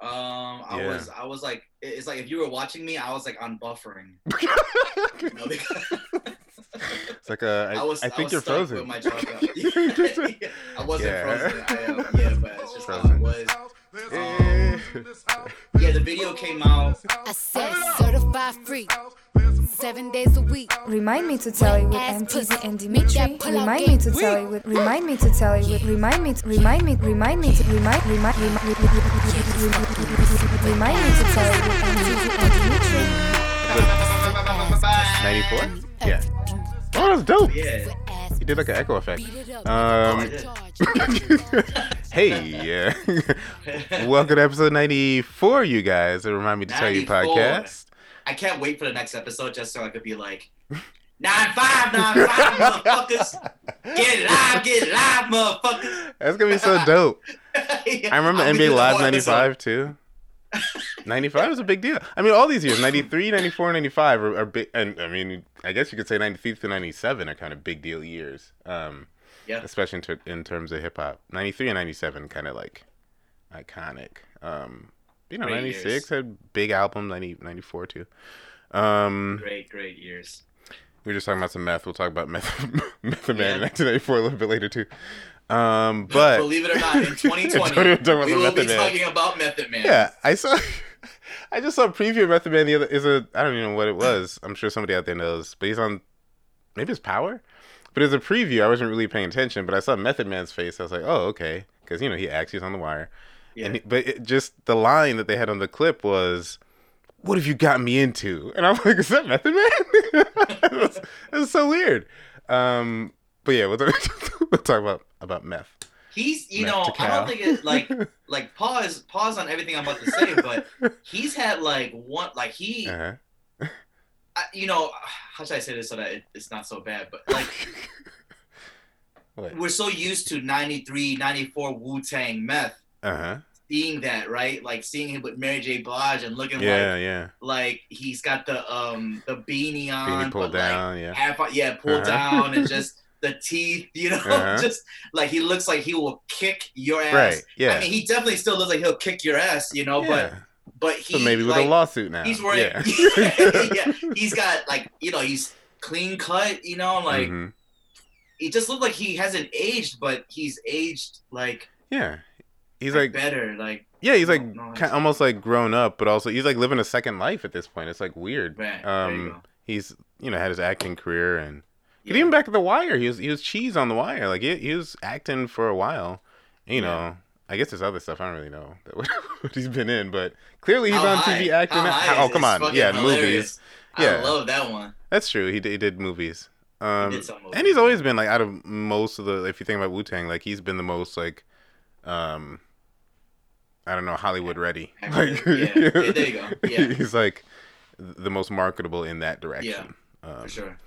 Um, I Yeah. was, I was like, it's like if you were watching me, I was like on buffering. You know, because It's like a. I, I was, I think was you're frozen. My jaw Yeah, I wasn't Yeah. frozen. I am, yeah, but it's just how it was. Eh. Yeah, the video came out. I said certified free. Seven days a week. Remind me to tell you with Ass M. Teezy and Dimitri. that pull out Remind me to tell you with. Remind me to tell you with. Remind me. To, remind me. Remind me to remind. Remind. Remind. Remind me to tell you with M. Teezy and Dimitri. 94? Yeah. Oh, that's dope. Yeah. You did like an echo effect. Beat it up. Um, hey, yeah. Welcome to episode 94, you guys. It remind me to tell you podcast. I can't wait for the next episode just so I could be like, nine five, nine five, motherfuckers. Get live, get live, motherfuckers. That's gonna be so dope. I remember I'm NBA Live 95 too. 95 was a big deal. I mean, all these years, 93, 94, 95 are, are big. And I mean, I guess you could say 93 to 97 are kind of big deal years. Um, Yeah. especially in, ter- in terms of hip hop. 93 and 97 kind of like iconic. Um, you know, Great 96 years. had big album, 90, 94 too. Um, Great, great years. we were just talking about some meth. We'll talk about meth, Method Man in Yeah. 1994 a little bit later too. Um, but Believe it or not, in 2020, We're talking about we will be Man. talking about Method Man. yeah, I saw. I just saw a preview of Method Man the other. Is a I don't even know what it was. I'm sure somebody out there knows, but he's on. Maybe it's Power, but it's a preview. I wasn't really paying attention, but I saw Method Man's face. I was like, oh okay, because you know he acts. He's on the wire. Yeah. And but it, just the line that they had on the clip was, "What have you gotten me into?" And I'm like, "Is that Method Man?" it, was, it was so weird. Um, but yeah, we'll talk, we'll talk about about meth. He's, you Meth know, I don't think it like, like pause, pause on everything I'm about to say, but he's had like one, like he, Uh-huh. I, you know, how should I say this so that it, it's not so bad, but like we're so used to 93, 94 Wu Tang meth, Uh huh. seeing that, right? Like seeing him with Mary J. Blige and looking Yeah, like, yeah. like he's got the um the beanie on, Beanie pulled down. like yeah. half, yeah, pulled Uh-huh. down and just the teeth, you know, Uh-huh. just like he looks like he will kick your ass. Right. Yeah. I mean, he definitely still looks like he'll kick your ass, you know, but yeah. but he so maybe with like, a lawsuit now. he's wearing Yeah. yeah. he's got like you know he's clean cut, you know, like Mhm. he just looked like he hasn't aged, but he's aged like Yeah. He's like, better, like yeah, he's like No, no, almost like grown up, but also he's like living a second life at this point. It's like weird. right, Um, he's you know had his acting career and Yeah. even back at the Wire, he was he was cheese on the Wire. Like he, he was acting for a while. You know, I guess there's other stuff I don't really know that what, he's been in, but clearly he's How on High- TV acting. How. Oh come on, yeah, movies. Yeah. I love that one. That's true. He did, he did movies. Um, did some movies, and he's always been like out of most of the. If you think about Wu Tang, like he's been the most like, um, I don't know, Hollywood ready. Like, yeah. Yeah, there you go. Yeah. he's like the most marketable in that direction. Um, For sure.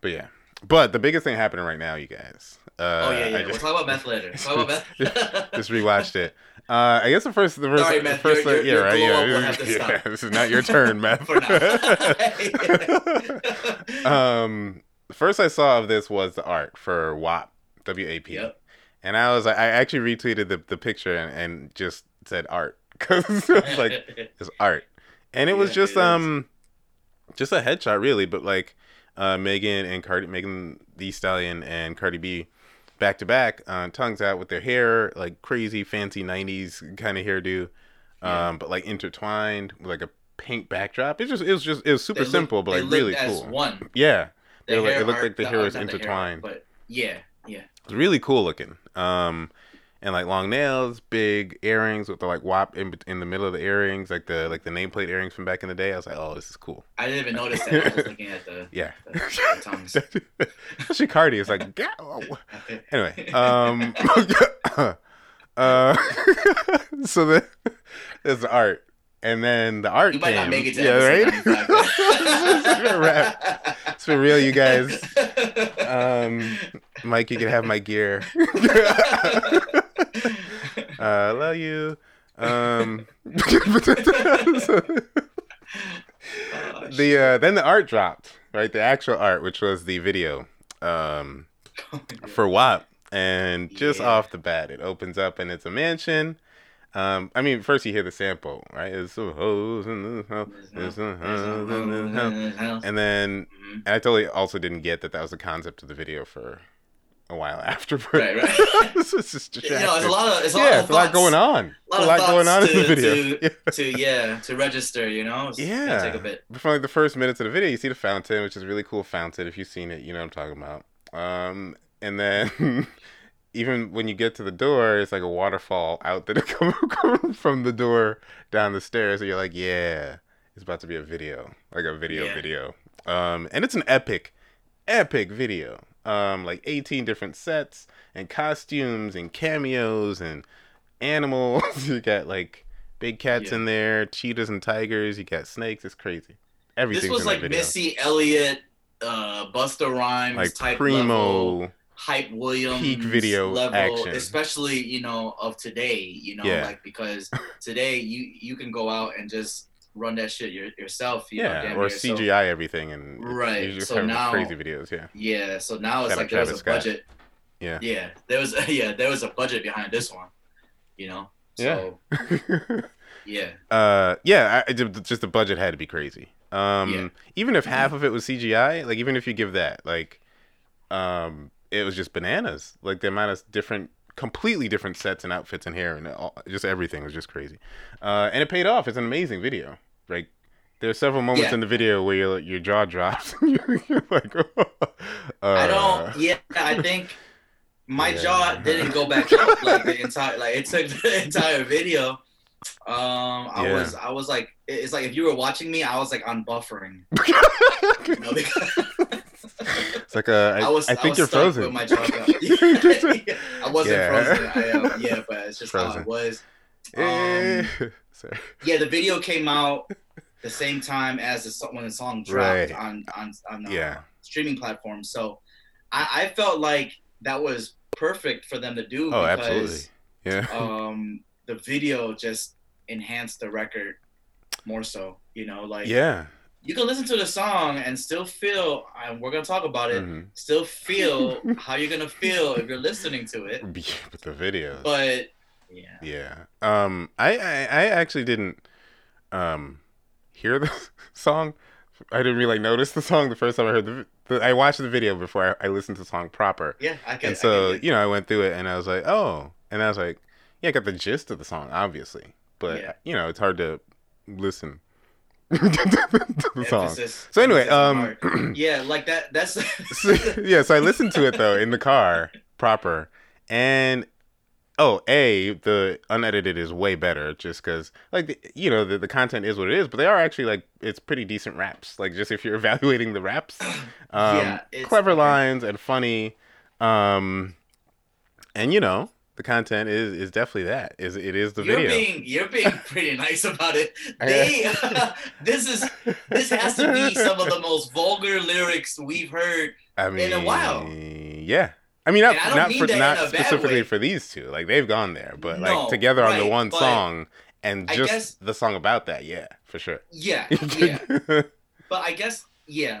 But yeah, but the biggest thing happening right now, you guys. Uh, Oh yeah, yeah. I We'll just, talk about meth later. Talk about meth. just rewatched it. Uh, I guess the first, the first, Sorry, the Matt, first, your- your- yeah, your right, yeah, yeah. This is not your turn, now. um, first I saw of this was the art for WAP, W A P, Yep. and I was like, I actually retweeted the the picture and, and just said art because like it's art, and it was just it um, just a headshot really, but like uh, Megan and Cardi, Megan Thee Stallion and Cardi B. Back to back, uh, tongues out with their hair, like crazy fancy '90s kind of hairdo, um, Yeah. but like intertwined with like a pink backdrop. It's just, it was just, it was super simple, but like really cool. One. Yeah, The It it looked art- like the uh, hair was the hair intertwined. but yeah, yeah. It's really cool looking. Um, and like long nails, big earrings with the like WAP in, in the middle of the earrings, like the like the nameplate earrings from back in the day. I was like, oh, this is cool. I didn't even notice that. I was looking at the, Yeah. the, the tongues. Especially Cardi is like, "Gah." anyway. Um, uh, so the there's the art, and then the art you might came. not make it to yeah, right. 95. Wrap. It's for real, you guys. Um, Mike, you can have my gear. Uh, love you. Um, Oh, the uh, then the art dropped, right? The actual art, which was the video um, shit. for WAP, and just Yeah. off the bat, it opens up and it's a mansion. Um, I mean, first you hear the sample, right? It's some hoes in the house, there's some hoes in the house. and then Mhm. and I totally also didn't get that that was the concept of the video for a while afterward. Right, right. this is just You know, it's a lot of it's a lot yeah, of it's a lot going on. A lot a lot going on thoughts in the video. to- to yeah to register. You know, It's Yeah. take a bit. From like the first minutes of the video, you see the fountain, which is a really cool fountain. If you've seen it, you know what I'm talking about. Um, and then even when you get to the door, it's like a waterfall out that come come from the door down the stairs. And you're like, yeah, it's about to be a video, like a video Yeah. video. Um, and it's an epic, epic video. Um, like 18 different sets and costumes and cameos and animals. you got like big cats Yeah. in there, cheetahs and tigers. You got snakes. It's crazy. Everything's This was like. Missy Elliott, uh, Busta Rhymes like type primo. level, Hype Williams peak video level, action. especially you know of today. You know, Yeah. like because today you you can go out and just run that shit your, yourself. You Yeah, damn or. So- CGI everything and Right, so now- crazy videos. Yeah. Yeah, so now it's Shout like there was a Scott. budget. Yeah. Yeah, there was yeah there was a budget behind this one. You know. So yeah. uh, yeah. I, just the budget had to be crazy. Um, Yeah. even if half of it was CGI, like even if you give that, like, um, it was just bananas. Like the amount of different, completely different sets and outfits and hair and all, just everything was just crazy. Uh, and it paid off. It's an amazing video. Like. There are several moments Yeah. in the video where your your jaw drops. you're, like, uh, I don't. Yeah, I think my Yeah. jaw didn't go back up like the entire. Like it took the entire video. Um, I Yeah. was, I was like, it's like if you were watching me, I was like on buffering. You know, because It's like uh, I, I was, I think was you're frozen. My jaw down. I wasn't Yeah. frozen. I am, yeah, but it's just how it was. Eh, Um, Sorry. Yeah, the video came out the same time as the when the song dropped Right. on on on uh, Yeah. streaming platforms. So I, I felt like that was perfect for them to do Oh, because absolutely. Yeah. um the video just enhanced the record more so. You know, like yeah. you can listen to the song and still feel and we're gonna talk about it, Mhm. still feel how you're gonna feel if you're listening to it. With the video. But yeah. yeah. Um, I, I I actually didn't um hear the song. I didn't really like notice the song the first time I heard the. the I watched the video before I, I listened to the song proper, Yeah, I can and so I can, you know I went through it and I was like, oh, and I was like, yeah, I got the gist of the song, obviously, but Yeah. you know it's hard to listen to the song. emphasis- So anyway, um, yeah, like that. That's so, yeah, so I listened to it though in the car proper, and oh, a the unedited is way better just because like the, you know the, the content is what it is, but they are actually like it's pretty decent raps. Like just if you're evaluating the raps, um, Yeah, clever lines and funny, um, and you know the content is is definitely that is it is the you're video. being you're being pretty nice about it. They this is this has to be some of the most vulgar lyrics we've heard. I mean, in a while. Yeah. I mean, not, I mean for not specifically for these two. Like they've gone there, but No, like together on the one song and just guess- the song about that. Yeah, for sure. Yeah, yeah. But I guess yeah.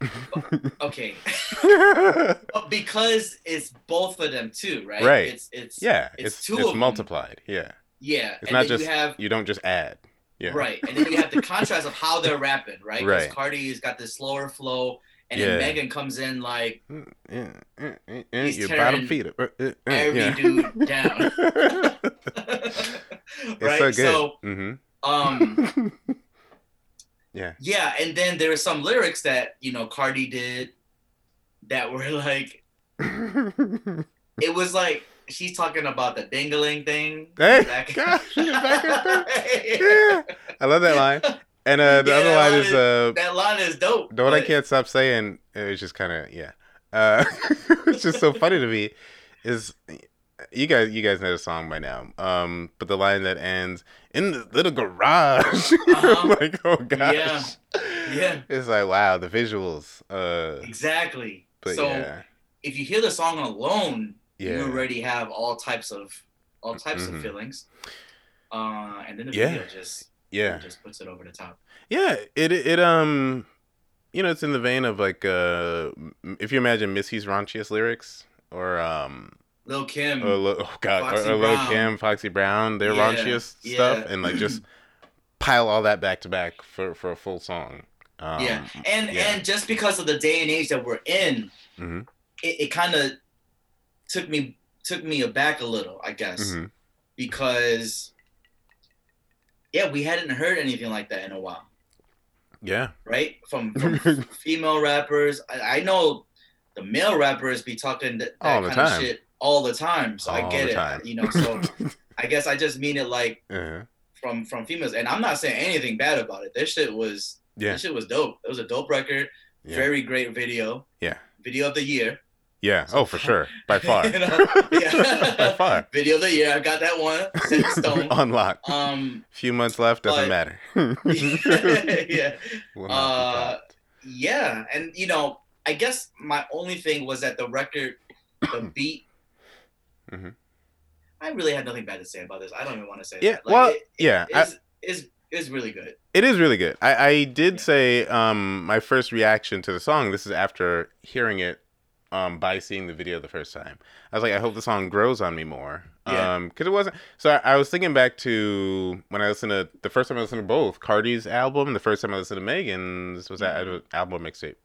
Okay. Because it's both of them too, right? Right. It's it's yeah, It's it's two it's multiplied. Yeah, yeah. it's and not just you have you don't just add. Yeah, right, and then you have the contrast of how they're rapping, right? 'Cause Right. Cardi's got this slower flow, and Yeah. then Megan comes in like Mm, yeah, mm, mm, He's your bottom tearing feet. uh, uh, uh, every yeah. dude down. it's right. so good. So hmm um yeah. yeah, and then there were some lyrics that you know Cardi did that were like it was like she's talking about the dingling thing. Hey, back- gosh, back yeah, I love that line. And uh, the Yeah, other line line is is- uh, That line is dope. The one I can't stop saying it's just kind of yeah. Uh, it's just so funny to me is you guys you guys know the song by now. Um, but the line that ends in the little garage, Uh-huh. like oh gosh, Yeah. Yeah. it's like wow the visuals. Uh, Exactly. but so yeah, if you hear the song alone, yeah, you already have all types of all types Mhm. of feelings. Uh, and then the Yeah. video just yeah, just puts it over the top. yeah. It it um, you know, it's in the vein of like uh, if you imagine Missy's raunchiest lyrics or um, Lil Kim. or, oh god, or, Foxy or Lil Kim, Foxy Brown, their Yeah, raunchiest yeah. stuff, and like just pile all that back to back for for a full song. Um, yeah, and yeah. and just because of the day and age that we're in, Mhm. it, it kind of took me took me aback a little, I guess, Mhm. because yeah, we hadn't heard anything like that in a while, yeah, right? From, from female rappers, I, I know the male rappers be talking that, that All the kind of shit all the time, so I get it, time. you know. So I guess I just mean it like uh-huh. from from females, and I'm not saying anything bad about it. This shit was yeah, this shit was dope. It was a dope record. Yeah. Very great video. Yeah. Video of the year. Yeah. Oh, for sure, by far, You know? Yeah. by far. Video of the year. I got that one. Set in stone. On lock. um. Few months left, doesn't but- matter. yeah. Will not be Uh. Yeah. And you know, I guess my only thing was that the record, the beat. Mhm. I really had nothing bad to say about this. I don't even want to say Yeah, that. Like, well, it, yeah, I- Is is is really good. It is really good. I, I did Yeah. say um, my first reaction to the song. This is after hearing it um, by seeing the video the first time. I was like, I hope the song grows on me more. Yeah. Um, because it wasn't. So I, I was thinking back to when I listened to the first time I listened to both Cardi's album, the first time I listened to Megan's was that Mhm. album mixtape.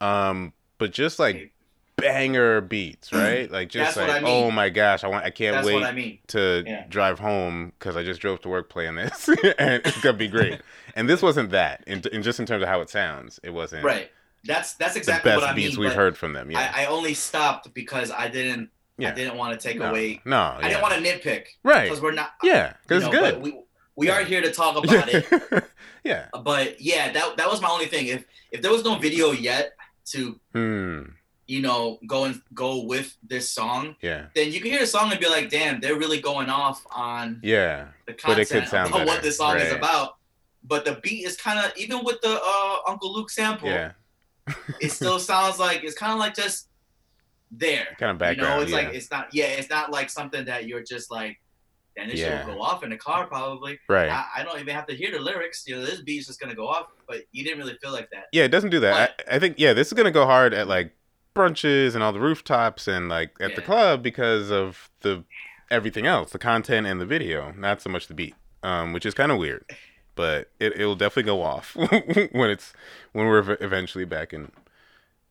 Um, but just like banger beats, right? Like just That's like, I mean. oh my gosh, I want, I can't That's wait I mean. to Yeah. drive home because I just drove to work playing this, and it's gonna be great. and this wasn't that, in, in just in terms of how it sounds, it wasn't Right. That's that's the exactly best what I beats mean. we've heard from them. Yeah, I, I only stopped because I didn't Yeah. I didn't want to take no, away. no, I yeah. didn't want to nitpick right, because we're not. yeah, you because know, it's but good. We we are here to talk about it. yeah. But yeah, that that was my only thing. If if there was no video yet to Hmm. you know go and go with this song, Yeah. then you can hear the song and be like, damn, they're really going off on Yeah. the content about what this song is about. But the beat is kind of even with the uh, Uncle Luke sample. Yeah. It still sounds like it's kind of like just there. Kind of You background. know, it's yeah. like it's not. Yeah, it's not like something that you're just like. And this Yeah. will go off in the car probably. right. I, I don't even have to hear the lyrics. You know, this beat's just gonna go off. But you didn't really feel like that. Yeah, it doesn't do that. I, I think yeah, this is gonna go hard at like brunches and all the rooftops and like at the club because of the everything else, the content and the video, not so much the beat, um, which is kind of weird. But it it'll definitely go off when it's when we're eventually back in,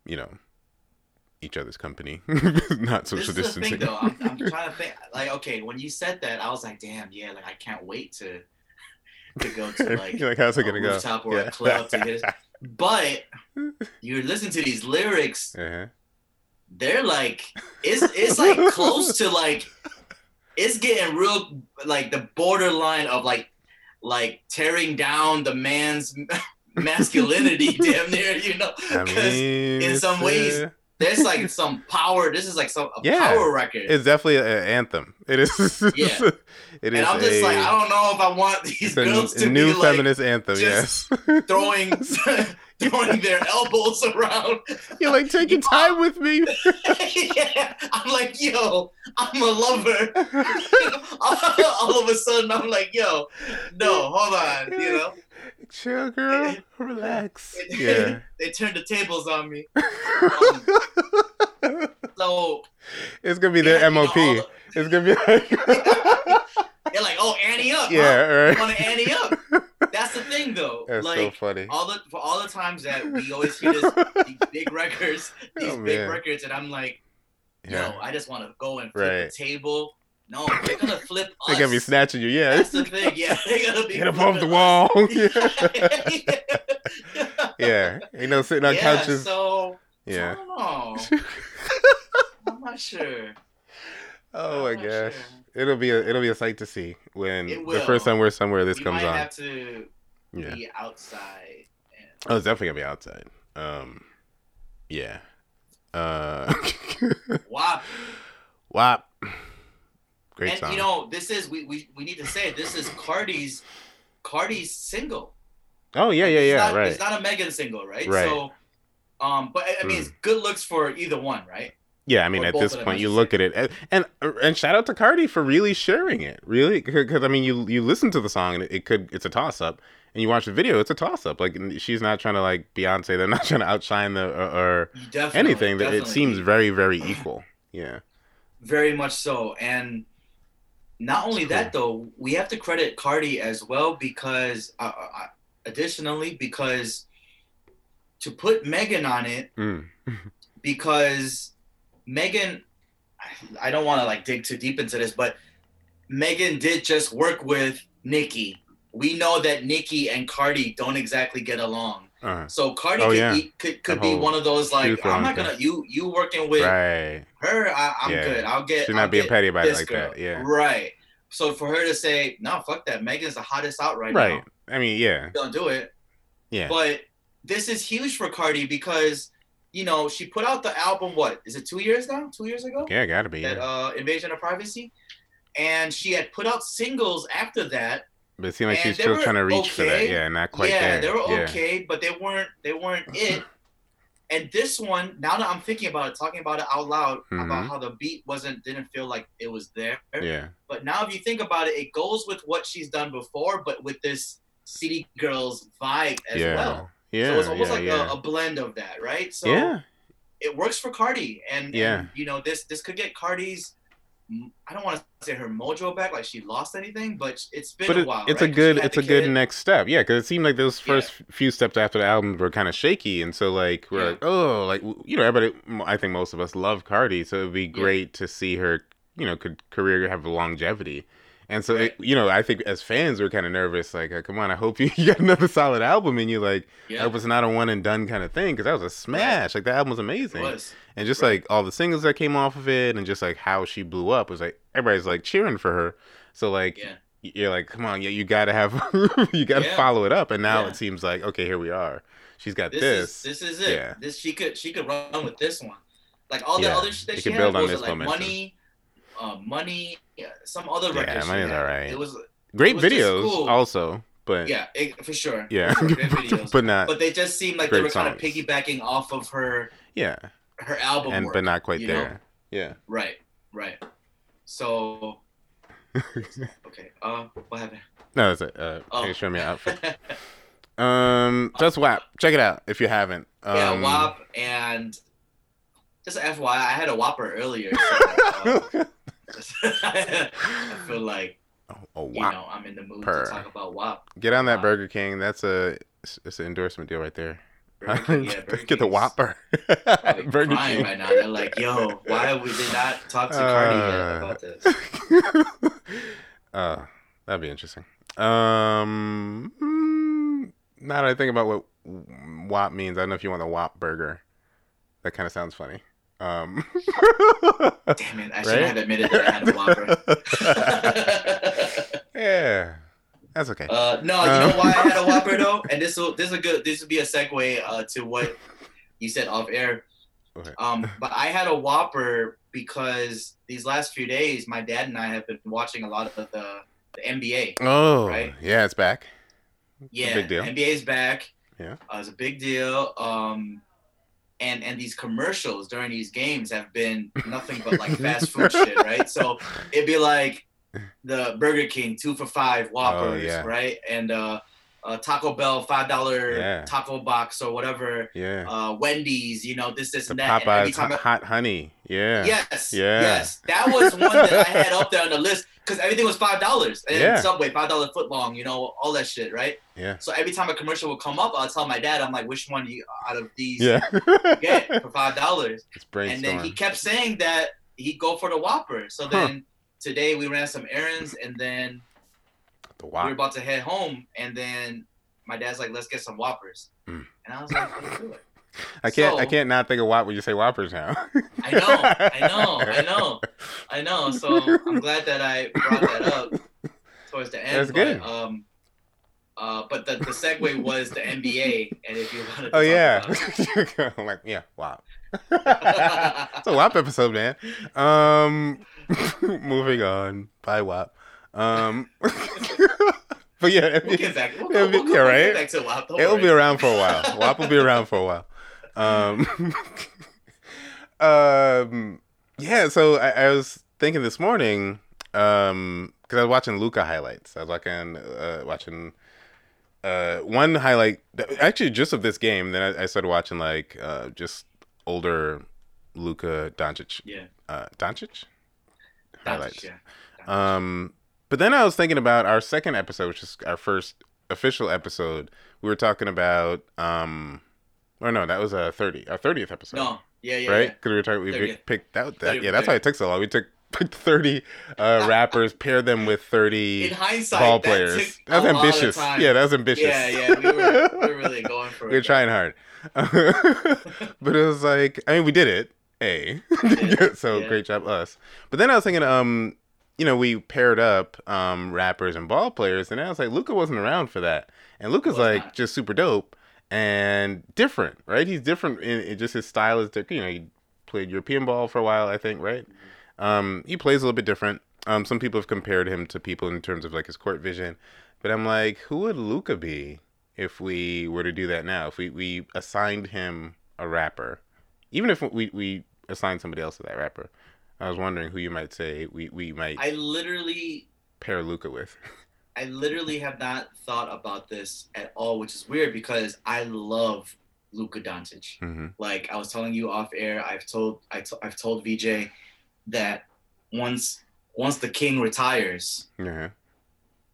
you know, each other's company, not social This is the distancing. thing, though. I'm, I'm trying to think. Like, okay, when you said that, I was like, damn, yeah, like I can't wait to to go to like like, how's it a gonna go? rooftop or Yeah. a club to get. But you listen to these lyrics, Uh-huh. they're like, it's it's like close to like, it's getting real like the borderline of like, like tearing down the man's masculinity, damn near, you know, I because mean, in some ways, uh, there's like some power. This is like some a Yeah, power record. it's definitely an anthem. It is. Yeah. it is. and I'm just a, like, I don't know if I want these girls a to new be like feminist anthem. just Yes. throwing throwing their elbows around. You're like taking time with me. yeah, I'm like, yo, I'm a lover. All of a sudden, I'm like, yo, no, hold on, you know. Chill, girl. Relax. Yeah. they turned the tables on me. Um, so it's gonna be their yeah, you know, MOP. the- it's gonna be like. They're like, oh, Annie up. huh? yeah. Right. want to Annie up. That's the thing, though. That's so funny. all the for all the times that we always hear this, these big records, oh, these Oh, big records, and I'm like, Yeah. yo, I just want to go and flip Right. the table. No, they're gonna flip us. They're gonna be snatching you. Yeah. That's the thing. Yeah, they're gonna be Get up off the wall. us. yeah. Ain't no sitting on yeah, couches. So I yeah. don't know. I'm not sure. Oh my I'm not gosh. sure. It'll be a it'll be a sight to see when the first time we're somewhere this we comes might on. have to Yeah. be outside. And, Oh, it's definitely gonna be outside. Um, yeah. Uh, WAP. WAP. Great and song. you know, this is we, we we need to say this is Cardi's Cardi's single. oh yeah, yeah, yeah. not, right. It's not a Megan single, right? Right. So, um, but I- I mean, Mm. it's good looks for either one, right? Yeah, I mean, or at this point, you look at it, and, and and shout out to Cardi for really sharing it, really, because I mean, you you listen to the song and it, it could it's a toss up, and you watch the video, it's a toss up. Like she's not trying to like Beyonce, they're not trying to outshine the or, or definitely anything. That it seems very very equal. Yeah. Very much so. And not only that, though, we have to credit Cardi as well because, uh, uh, additionally, because to put Megan on it, Mm. because Megan, I- don't want to like dig too deep into this, but Megan did just work with Nicki. We know that Nicki and Cardi don't exactly get along. Uh, So Cardi Oh, could, yeah. be, could could be one of those like I'm not gonna you you working with right. her I, I'm Yeah. good I'll get She's I'll not being get petty about it like girl. that. Yeah. right so for her to say no fuck that Megan's the hottest out right, Right. now I mean, yeah. don't do it Yeah. but this is huge for Cardi because you know she put out the album what is it two years now two years ago Yeah, gotta be. that Yeah. uh Invasion of Privacy and she had put out singles after that But it seemed like she's still trying to reach for that. Yeah, not quite yeah there. they were yeah. okay but they weren't they weren't it and this one now that i'm thinking about it talking about it out loud about Mhm. how the beat wasn't didn't feel like it was there Yeah. but now if you think about it it goes with what she's done before but with this city girls vibe as yeah. well Yeah. so it's almost yeah, like yeah. a, a blend of that right so yeah. it works for cardi and, Yeah. and you know this this could get cardi's I don't want to say her mojo back, like she lost anything, but it's been But a it, while. it's right? a good it's a good kid. next step. Yeah, because it seemed like those Yeah. first few steps after the album were kind of shaky, and so like we're Yeah. like, oh, like you know, everybody. I think most of us love Cardi, so it'd be great to see her, you know, could career have longevity. And so, it, you know, I think as fans, we're kind of nervous. Like, uh, come on, I hope you, you got another solid album, and you like, I Yeah, hope it's not a one and done kind of thing, because that was a smash. Like, the album was it amazing was. and just Right. like all the singles that came off of it and just like how she blew up was like everybody's like cheering for her so like Yeah. you're like come on yeah you gotta have you gotta Yeah. follow it up and now it seems like okay here we are she's got This, this, is this is it. Yeah. This she could she could run with this one. Like all the other shit that It she had build on was like momentum. money, uh, money, yeah, some other Yeah, records. she Money's had. alright. It was great it was videos cool. also but yeah, yeah, it, for sure. yeah. For sure, videos. but not but they just seemed like they were kind of piggybacking off of her yeah her album and work. but not quite you know? there yeah Right, right. So okay, uh, what happened? no that's it uh Oh. show me an outfit um just WAP check it out if you haven't um yeah, WAP and just FYI, I had a Whopper earlier. So, uh, I feel like oh, you WAP. know I'm in the mood Per. to talk about WAP. Get on that Wow. Burger King. That's a it's an endorsement deal right there. Burger King, yeah, Burger Get the Whopper. Burger crying King. right now. They're like, "Yo, why we did not talk to Cardi yet Uh, about this?" uh, that'd be interesting. Um, mm, now that I think about what WAP means, I don't know if you want the WAP burger. That kind of sounds funny. Um, Damn it! I Right? shouldn't have admitted that I had a Whopper. yeah, that's okay. Uh, no, you Uh, know why I had a Whopper though, and this will this is a good this will be a segue uh, to what you said off air. Okay. Um, but I had a Whopper because these last few days, my dad and I have been watching a lot of the, the NBA. oh, right? yeah, it's back. Yeah, big deal. NBA's back. Yeah. uh, it's a big deal. Um, and and these commercials during these games have been nothing but like fast food shit, right? So it'd be like the Burger King two for five Whoppers, Oh, yeah. right? And uh, uh, Taco Bell five dollar Yeah. taco box or whatever. Yeah. Uh, Wendy's, you know this this the and that. Popeyes time hot, hot honey. Yeah. Yes. Yeah. Yes. That was one that I had up there on the list because everything was five dollars. And Yeah. Subway, five dollar foot long, you know, all that shit, right? Yeah. So every time a commercial would come up, I'll tell my dad, I'm like, which one you out of these Yeah. get for five dollars? it's And then he kept saying that he'd go for the Whopper. So Huh. then today we ran some errands and then the we were about to head home and then my dad's like, let's get some Whoppers. Mm. And I was like, let's do it. I can't. I can't not think of WAP when you say Whoppers now. I know, I know, I know, I know. So I'm glad that I brought that up towards the end. That's but, good. Um, uh, but the, the segue was the NBA, and if you wanted to Oh yeah. I'm like yeah, WAP. it. It's a WAP episode, man. Um, moving on. Bye WAP. Um, but yeah, we'll get back. We'll, It'll we'll, be- we'll, yeah, right? get back to WAP. It'll worry. be around for a while. WAP will be around for a while. Um, um, yeah. So I, I was thinking this morning, um, because I was watching Luka highlights. I was watching, uh, watching, uh, one highlight actually just of this game. Then I, I started watching like, uh, just older Luka Doncic. Yeah. Uh, Doncic. highlights. Yeah. Um, but then I was thinking about our second episode, which is our first official episode. We were talking about, um, or no, that was a thirty, our thirtieth episode, no. Yeah. Yeah. right? Yeah. Because we were talking, we 30th. picked that, that 30th, yeah, that's why it took so long. We took picked thirty uh, rappers, paired them with thirty In hindsight, ball that players. took That was a ambitious. Yeah, that was ambitious. Yeah. Yeah. We were, we were really going for it. we were trying hard, but it was like, I mean, we did it. A, did, so yeah. great job us. But then I was thinking, um, you know, we paired up um rappers and ball players, and I was like, Luka wasn't around for that, and Luka's like not. just super dope and different, right? He's different in, in just his style is different. You know, he played European ball for a while, I think, right? Um, he plays a little bit different. Um, some people have compared him to people in terms of like his court vision, but I'm like, who would Luka be if we were to do that now? If we we assigned him a rapper, even if we we assigned somebody else to that rapper, I was wondering who you might say we we might I literally pair Luka with. I literally have not thought about this at all, which is weird because I love Luka Doncic. hmm Like I was telling you off air, I've told I t- I've told VJ that once once the king retires, Yeah,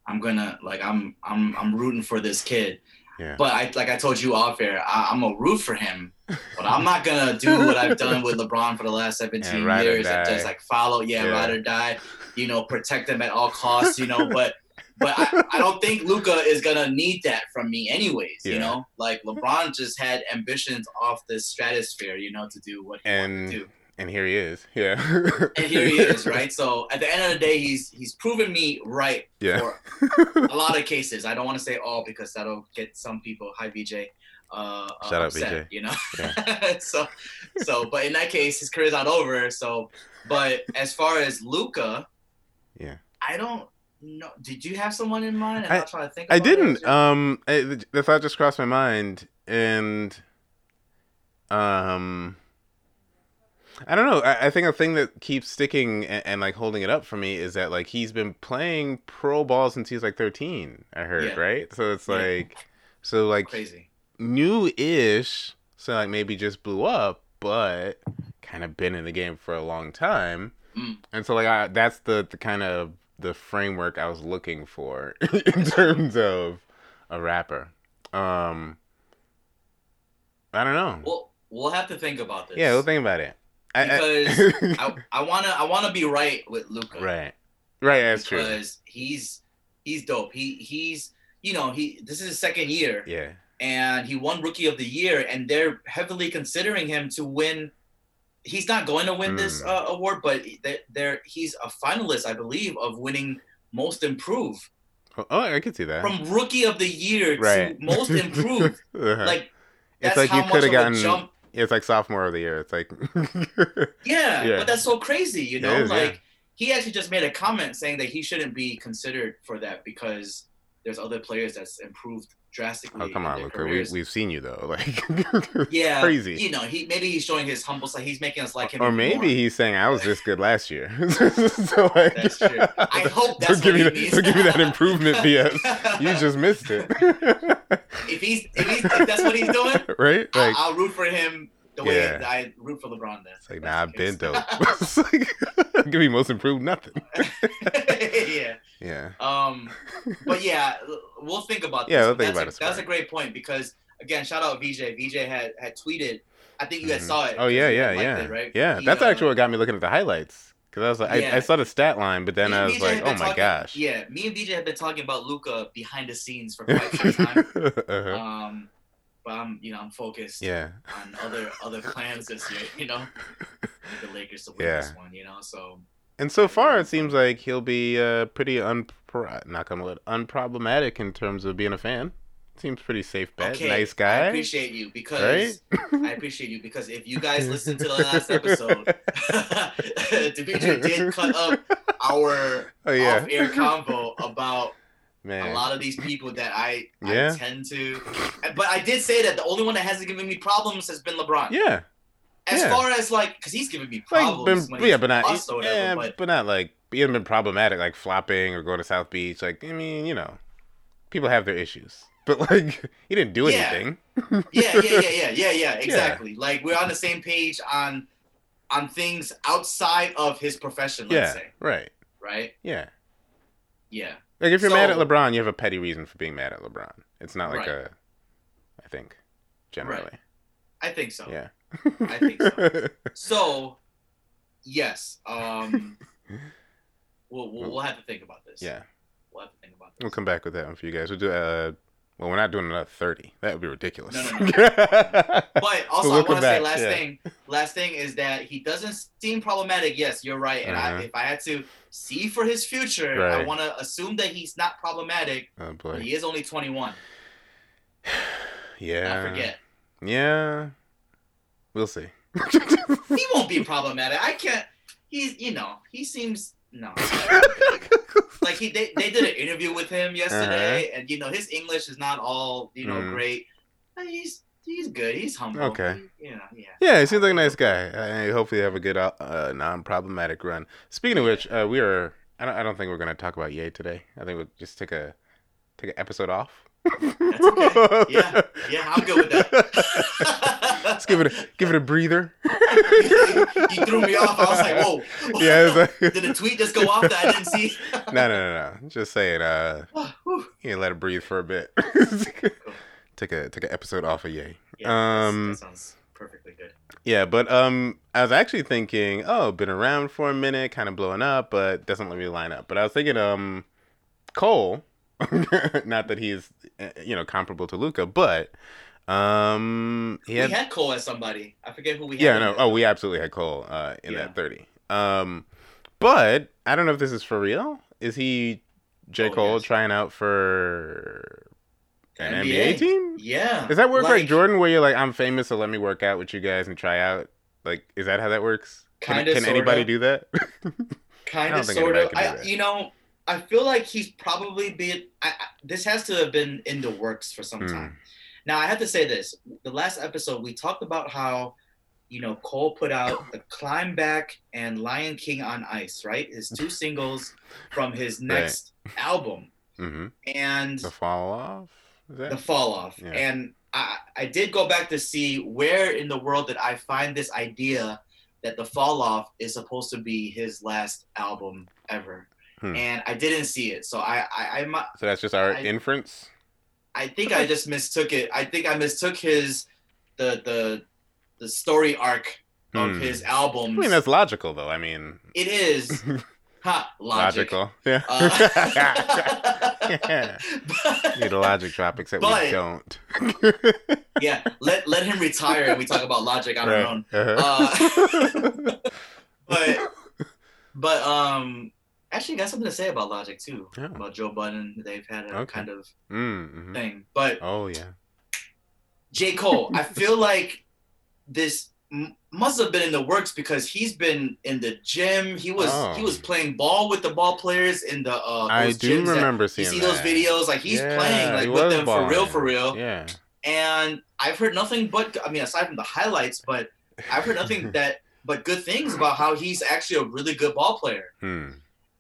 I'm gonna like I'm I'm I'm rooting for this kid. yeah. But I like I told you off air, I, I'm gonna root for him, but I'm not gonna do what I've done with LeBron for the last 17 Yeah, years and just like follow, yeah, Yeah. ride or die, you know, protect him at all costs, you know. But but I, I don't think Luka is gonna need that from me anyways, Yeah. you know. Like LeBron just had ambitions off this stratosphere, you know, to do what he wanted And to do. and here he is. Yeah. And here he is, right? So at the end of the day, he's he's proven me right Yeah. for a lot of cases. I don't want to say all because that'll get some people. Hi, VJ. Uh, uh, Shout out, upset, VJ. You know. so, so, but in that case, his career's not over. So, but as far as Luka, Yeah. I don't know. Did you have someone in mind? I'm I- trying to think. I didn't. Um, I, the thought just crossed my mind, and um, I don't know. I, I think a thing that keeps sticking and, and like holding it up for me is that like he's been playing pro ball since he was like thirteen. I heard Yeah. right, so it's Yeah. like, so like Crazy. new-ish. So like maybe just blew up, but kind of been in the game for a long time. Mm. And so like I, that's the the kind of the framework I was looking for in terms of a rapper. Um I don't know. Well, we'll have to think about this. yeah, we'll think about it. I- I- Because I, I wanna I wanna be right with Luka. right. Right, that's true. because he's he's dope. He he's you know he this is his second year Yeah. and he won Rookie of the Year and they're heavily considering him to win. He's not going to win this Hmm. uh, award, but they're, they're he's a finalist, I believe, of winning Most Improved Oh, oh, I could see that. from Rookie of the Year right. to Most Improved. Uh-huh. like it's like how you could have gotten jump. it's like sophomore of the year. It's like Yeah, Yeah. but that's so crazy, you know. is, yeah. like he actually just made a comment saying that he shouldn't be considered for that because there's other players that's improved drastically. Oh come on, Luka. We, we've seen you though. Like yeah, crazy. You know, he maybe he's showing his humble side. He's making us like him. Or maybe more. he's saying I was this good last year. so like, That's true. I hope that's give what me that, don't give me that improvement BS. You just missed it, if he's if, he's, if that's what he's doing, right? Like, I'll, I'll root for him the way Yeah. I root for LeBron. Then it's like nah, I've been dope. it's like, give me most improved nothing. yeah. Yeah, Um, but yeah, we'll think about this. Yeah, we'll think that's about a, it, That's a great point because again, shout out VJ. VJ had had tweeted. I think you guys Mhm. saw it. Oh yeah, yeah, yeah, it, right? yeah. He, That's uh, actually what got me looking at the highlights because I was like, I, I saw the stat line, but then I was like, oh been my talking- gosh. Yeah, me and VJ have been talking about Luka behind the scenes for quite some time. uh-huh. um, but I'm, you know, I'm focused Yeah, on other other plans this year. You know, the Lakers to win Yeah. this one. You know, so and so far it seems like he'll be uh, pretty unpro- knock on wood, unproblematic in terms of being a fan. Seems pretty safe bet. okay, nice guy. I appreciate you because I appreciate you because if you guys listen to the last episode, Dimitri did cut up our oh yeah, off-air convo about man. a lot of these people that I, Yeah. I tend to. But I did say that the only one that hasn't given me problems has been LeBron. yeah, As yeah. far as like, because he's given me like problems. been, when yeah, but not whatever, yeah, but but not like he hasn't been problematic like flopping or going to South Beach. Like I mean, you know, people have their issues, but like he didn't do anything. yeah, yeah, yeah, yeah, yeah, yeah, exactly. Like we're on the same page on on things outside of his profession. Let's yeah, say, right. right? Yeah. Yeah, Like if you're mad at LeBron, you have a petty reason for being mad at LeBron. It's not like Right. a I think generally. I think so. Yeah. I think so. So, yes, um, we'll, we'll we'll have to think about this. yeah. we'll have to think about this. We'll come back with that one for you guys. We'll do uh well we're not doing another thirty. That would be ridiculous. No, no, But also, I want to say last yeah. thing. Last thing is that he doesn't seem problematic. Yes, you're right. And Uh-huh. I, if I had to see for his future, I want to assume that he's not problematic. oh But boy. he is only 21. Yeah. I forget. Yeah. We'll see. He won't be problematic. I can't. He's, you know, he seems no. Like he, they, they did an interview with him yesterday, and you know his English is not all you know Uh-huh. Mm. great. But he's he's good. He's humble. Okay. He- you know, yeah. Yeah, he seems like a nice guy. I hopefully have a good, uh, non-problematic run. Speaking of which, uh, we are. I don't. I don't think we're gonna talk about Ye today. I think we'll just take a take an episode off. That's okay. Yeah, yeah, I'm good with that. Let's give it a give it a breather. he threw me off. I was like, whoa. Yeah, like- Did the tweet just go off that I didn't see? No, no, no, no. Just saying. Uh, you let it breathe for a bit. take a take an episode off of Ye. yeah, Um, that sounds perfectly good. Yeah, but um, I was actually thinking, oh, been around for a minute, kind of blowing up, but doesn't really line up. But I was thinking, um, Cole, not that he's, uh, you know, comparable to Luka, but um, he had, we had Cole as somebody. I forget who we had. yeah, no, oh, we absolutely had Cole uh in Yeah. that thirty. Um, but I don't know if this is for real. Is he J Oh, Cole yes. trying out for an NBA. NBA team? Yeah. Does that work like, Jordan, where you're like, I'm famous, so let me work out with you guys and try out? Like, is that how that works? Can, Kinda, can anybody sorta. do that? Kind of, sort of. I, you know, I feel like he's probably been. I, I, this has to have been in the works for some Hmm. time. Now I have to say this: the last episode we talked about how, you know, Cole put out the Climb Back and Lion King on Ice, right? His two singles from his next album, hmm and The fall off? The fall off. Yeah. And I, I did go back to see where in the world did I find this idea that the fall off is supposed to be his last album ever. Hmm. And I didn't see it. So I I, I, so that's just our I- inference? I think I just mistook it. I think I mistook his the the the story arc of Hmm. his album. I mean, that's logical, though. I mean, it is ha logic. logical. Yeah. Uh, Need a logic drop, except we don't. yeah, let let him retire and we talk about logic on our own. Uh-huh. but but um actually got something to say about logic too Yeah. about joe budden they've had a Okay. kind of mm-hmm. thing but Oh, yeah. j cole i feel like this m- must have been in the works because he's been in the gym he was Oh. he was playing ball with the ball players in the uh I do gyms that- remember you seeing see those videos like he's Yeah, playing like he with them for real for real Yeah. and I've heard nothing but I mean aside from the highlights, but I've heard nothing that but good things about how he's actually a really good ball player. Hmm.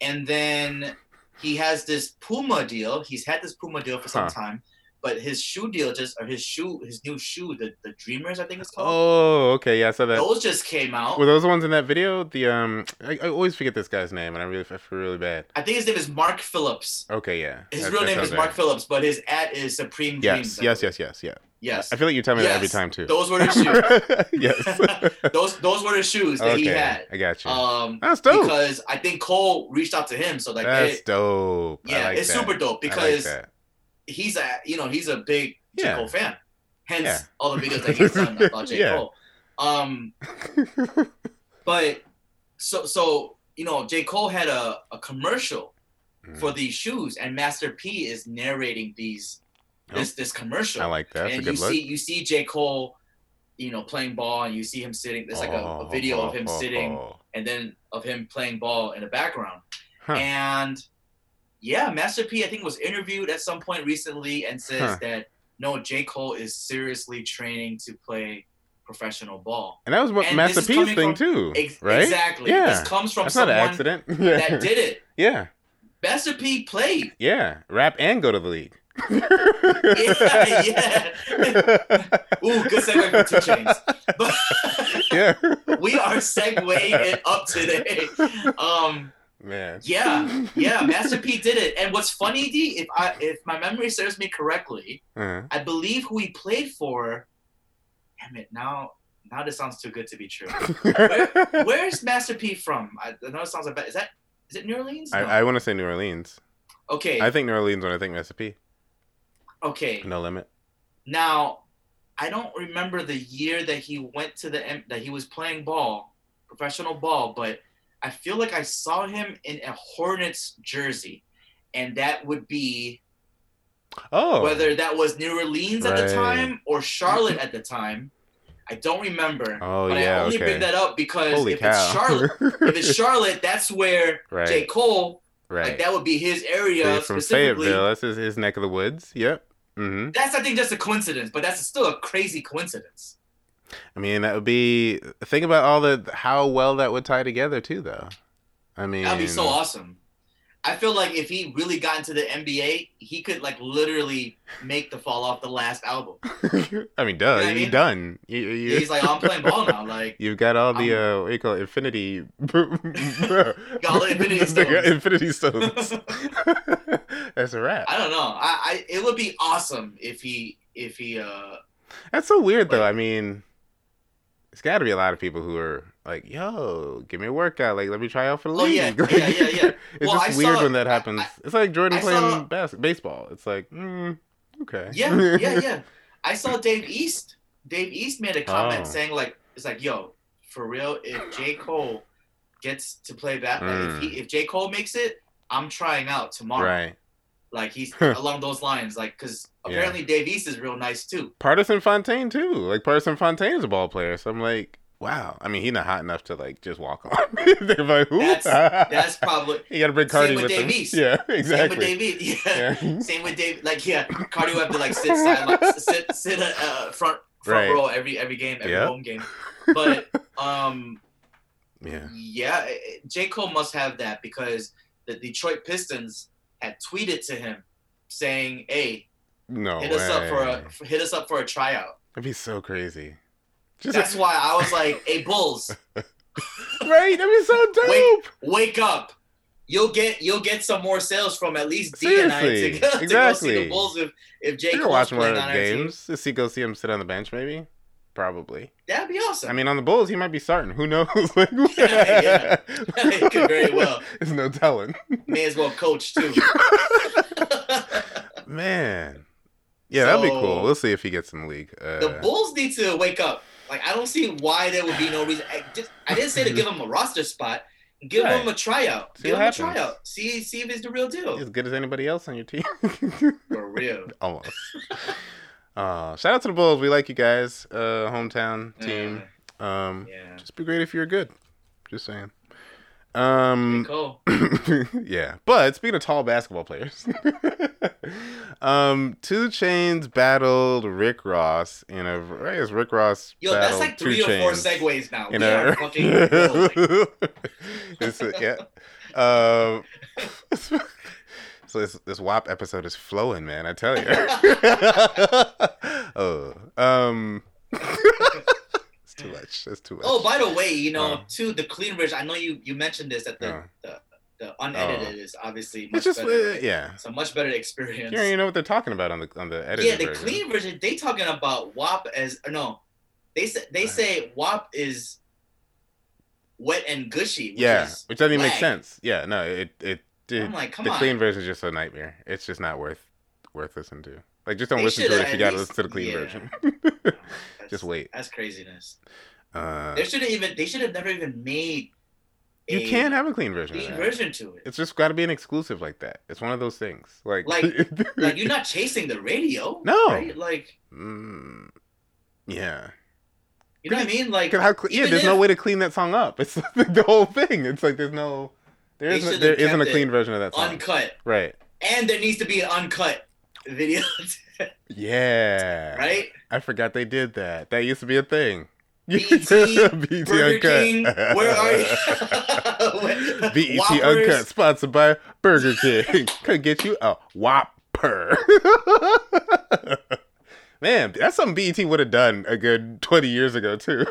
And then he has this Puma deal. He's had this Puma deal for some Huh. time, but his shoe deal just or his shoe his new shoe the the Dreamers I think it's called. Oh, okay. Yeah, So that. Those just came out. Were those the ones in that video? The um, I, I always forget this guy's name, and I really I feel really bad. I think his name is Mark Phillips. Okay, yeah. His That- real that name is Mark right. Phillips, but his at is Supreme Yes, Dreams. I yes, yes, yes, yeah. Yes. I feel like you tell me that every time too. Those were the shoes. yes. those those were the shoes that okay, he had. I got you. Um, That's dope. because I think Cole reached out to him. So like, That's they- dope. I yeah, like it's that. super dope I like because he's a you know he's a big J Yeah. Cole fan. Hence Yeah. all the videos that he's done about J Yeah. Cole. Um, but so so you know J Cole had a, a commercial Mm. for these shoes, and Master P is narrating these this this commercial. I like that. That's a and you look. see you see J Cole, you know, playing ball, and you see him sitting. There's like a, a video of him Oh, oh, sitting, oh. and then of him playing ball in the background. Huh. And yeah, Master P, I think, was interviewed at some point recently and says Huh. that no, J. Cole is seriously training to play professional ball. And that was what And Master P's thing from- too, Ex- right? Exactly. Yeah. This comes from That's not an accident. that did it. yeah, Master P played. yeah. Rap and go to the league. yeah, yeah. Ooh, good segue for 2 Chainz. But yeah. we are segueing it up today. Um, Man. yeah, yeah. Master P did it. And what's funny, D, if I if my memory serves me correctly, Uh, I believe who he played for. Damn it! Now, now this sounds too good to be true. Where, where's Master P from? I, I know it sounds like bad. Is that is it New Orleans? I, No. I want to say New Orleans. okay, I think New Orleans when I think recipe. Okay. No limit. Now, I don't remember the year that he went to the M- that he was playing ball, professional ball, but I feel like I saw him in a Hornets jersey, and that would be Oh. whether that was New Orleans at the time or Charlotte at the time. I don't remember. Oh, but yeah, I only okay. bring that up because Holy if cow. it's Charlotte, if it's Charlotte, that's where right. J. Cole, right. like that would be his area He's from specifically. Fayetteville. That's his, his neck of the woods. Yep. hmm That's I think just a coincidence, but that's still a crazy coincidence. I mean, that would be. Think about all the how well that would tie together too, though. I mean, That'd be so awesome. I feel like if he really got into the NBA, he could like literally make the fall off the last album. I mean, duh, what I you mean? done. You, you, He's like, oh, I'm playing ball now. Like, You've got all the uh, what you call it, infinity. Got infinity stones. infinity stones. That's a wrap. I don't know. I, I it would be awesome if he if he uh That's so weird, though. I mean, there's got to be a lot of people who are like, "Yo, give me a workout. Like, let me try out for the Oh, league." yeah, Like, yeah, yeah, yeah. it's Well, just I weird saw- when that happens. I- it's like Jordan I playing saw- bas- baseball. It's like, mm, okay. yeah yeah yeah. I saw Dave East. Dave East made a comment Oh. saying like it's like yo for real if J Cole gets to play back like, if Mm. he if J Cole makes it I'm trying out tomorrow. right. Like he's along those lines like because Yeah. apparently Dave East is real nice too. Partisan Fontaine too. Like Partisan Fontaine is a ball player, so I'm like, wow. I mean, he's not hot enough to like just walk on. They're like, who? That's- That's probably you got to bring Same Cardi with with him. Dave East. Yeah, same with. Dave East. Yeah. Yeah. Same with Dave. Like yeah, Cardi would have to like sit silent, sit sit uh, uh, front front Right. row every every game, every Yep. home game. But um yeah. yeah, J Cole must have that because the Detroit Pistons had tweeted to him saying, "Hey, No hit way. us up for a hit us up for a tryout." That'd be so crazy. Just That's why I was like, "Hey Bulls, right. That'd be so dope. Wait. wake up! You'll get you'll get some more sales from at least D and I to, go- to go see exactly. the Bulls if if J You watch more playing on our team. games. Just see, go see him sit on the bench, maybe. Probably. That'd be awesome. I mean, on the Bulls, he might be starting. Who knows? like, Yeah. He could very well. There's no telling. may as well coach too. Man. Yeah, that'd be cool. We'll see if he gets in the league. Uh, the Bulls need to wake up. Like I don't see why there would be no reason. I, just, I didn't say to give him a roster spot. Give Right. him a tryout. See give him happens. a tryout. See see if it's the real deal. as good as anybody else on your team. For real. Almost. Uh, shout out to the Bulls. We like you guys. Uh, hometown team. Um, Yeah. just be great if you're good. Just saying. Um, Cool. yeah, but speaking of tall basketball players, um, 2 Chainz battled Rick Ross in a. a. I guess Rick Ross. Yo, that's like three or four segues now. In we are a, fucking. It's yeah. Um, so this this WAP episode is flowing, man. I tell you. oh, um, it's too much. It's too much. Oh, by the way, you know, Oh. too the clean version. I know you you mentioned this that the Oh. the, the unedited is obviously much just better. uh, yeah. It's a much better experience. You don't even know what they're talking about on the on the edited yeah, the version. clean version. They talking about WAP as no, they say they say WAP is wet and gushy. Which yeah, which doesn't even make sense. Yeah, no, it it, it I'm like, come the on. clean version is just a nightmare. It's just not worth worth listening to. Like, just don't They listen to it if you gotta least- listen to the clean yeah. version. Just wait. That's craziness. Uh, There should have even they should have never even made. you a can have a clean version. clean version to it. It's just got to be an exclusive like that. It's one of those things. Like, Like- Like you're not chasing the radio. No. Right? Like mm, yeah. you know what I mean? Like, how yeah, there's no way to clean that song up. It's like the whole thing. It's like there's no, there They isn't, should've there isn't a clean version of that song. uncut, right. and there needs to be an uncut video, Yeah. right? I forgot they did that. That used to be a thing. BET, BET Burger King, where are you? BET Whoppers. Uncut, sponsored by Burger King. Could get you a whop. Purr. Man, that's something BET would have done a good 20 years ago, too.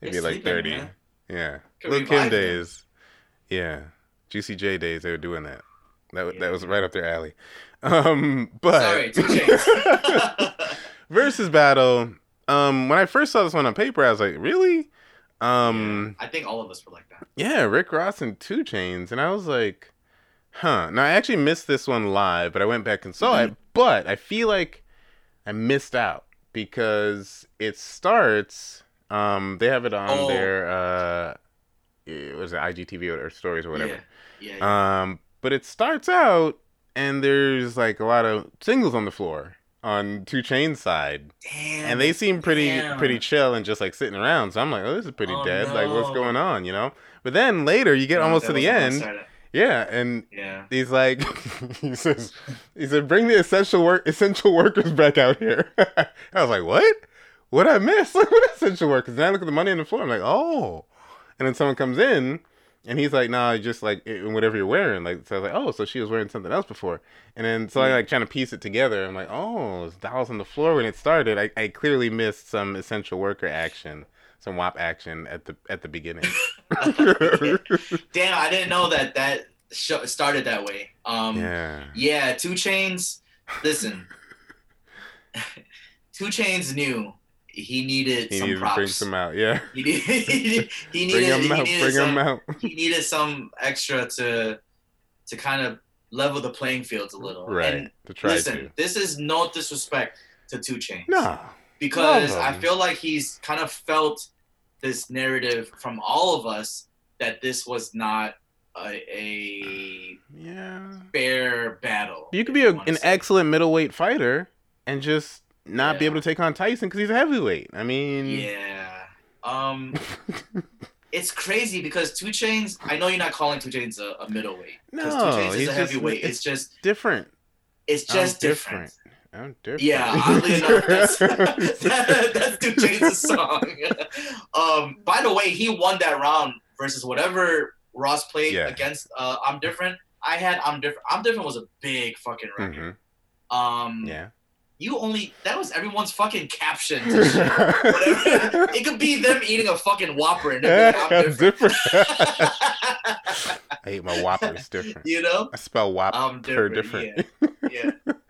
Maybe like sleeping, 30. man. Yeah. Could Lil Kim revive them. Yeah. Juicy J days, they were doing that. That, Yeah. that was right up their alley. Um, but Sorry, Verzuz battle. Um, when I first saw this one on paper, I was like, really? Um, I think all of us were like that. yeah, Rick Ross and 2 Chainz, and I was like, huh. Now I actually missed this one live, but I went back and saw Mm-hmm. it. But I feel like I missed out because it starts. Um, they have it on Oh. their uh, it was it IGTV or, or stories or whatever. Yeah, yeah, yeah. Um, but it starts out and there's like a lot of singles on the floor on 2 Chainz's side, Damn. and they seem pretty damn. pretty chill and just like sitting around. So I'm like, oh, this is pretty Oh, dead. Like, what's going on? You know. But then later you get No, almost to the wasn't how I end, yeah, and Yeah. he's like, he says, he said, bring the essential work essential workers back out here. I was like, what? What I miss? Look what essential workers? And I look at the money on the floor. I'm like, oh. And then someone comes in, and he's like, nah, just like whatever you're wearing. Like, so I was like, oh, so she was wearing something else before. And then so I Yeah. like trying to piece it together. I'm like, oh, it's dolls on the floor when it started. I, I clearly missed some essential worker action, some WAP action at the at the beginning. Damn, I didn't know that that show started that way. Um, yeah. Yeah, 2 Chainz. Listen, 2 Chainz knew he needed He some needed to props. bring some out. Yeah. He needed, he needed, he needed, out. Bring some, out. he needed some extra to to kind of level the playing fields a little. Right. And to try listen, to. this is no disrespect to 2 Chainz. No. because I feel like he's kind of felt this narrative from all of us that this was not a, a Yeah. fair battle. You could be a, an excellent middleweight fighter and just not be able to take on Tyson because he's a heavyweight. I mean, Yeah. Um, it's crazy because 2 Chainz. I know you're not calling 2 Chainz a, a middleweight No, 2 Chainz is a just- heavyweight. it's- It's, just different. it's just different. I'm different. Yeah, oddly enough, that's, that's 2 Chainz' song. um, by the way, he won that round versus whatever Ross played Yeah. against. Uh, I'm different. I had I'm different. I'm different was a big fucking record. Mhm. Um, Yeah. You only that was everyone's fucking caption. Whatever. it could be them eating a fucking Whopper and like, I'm I'm different. different. I hate my Whopper. It's different. you know, I spell Whopper I'm different. different. Yeah. yeah.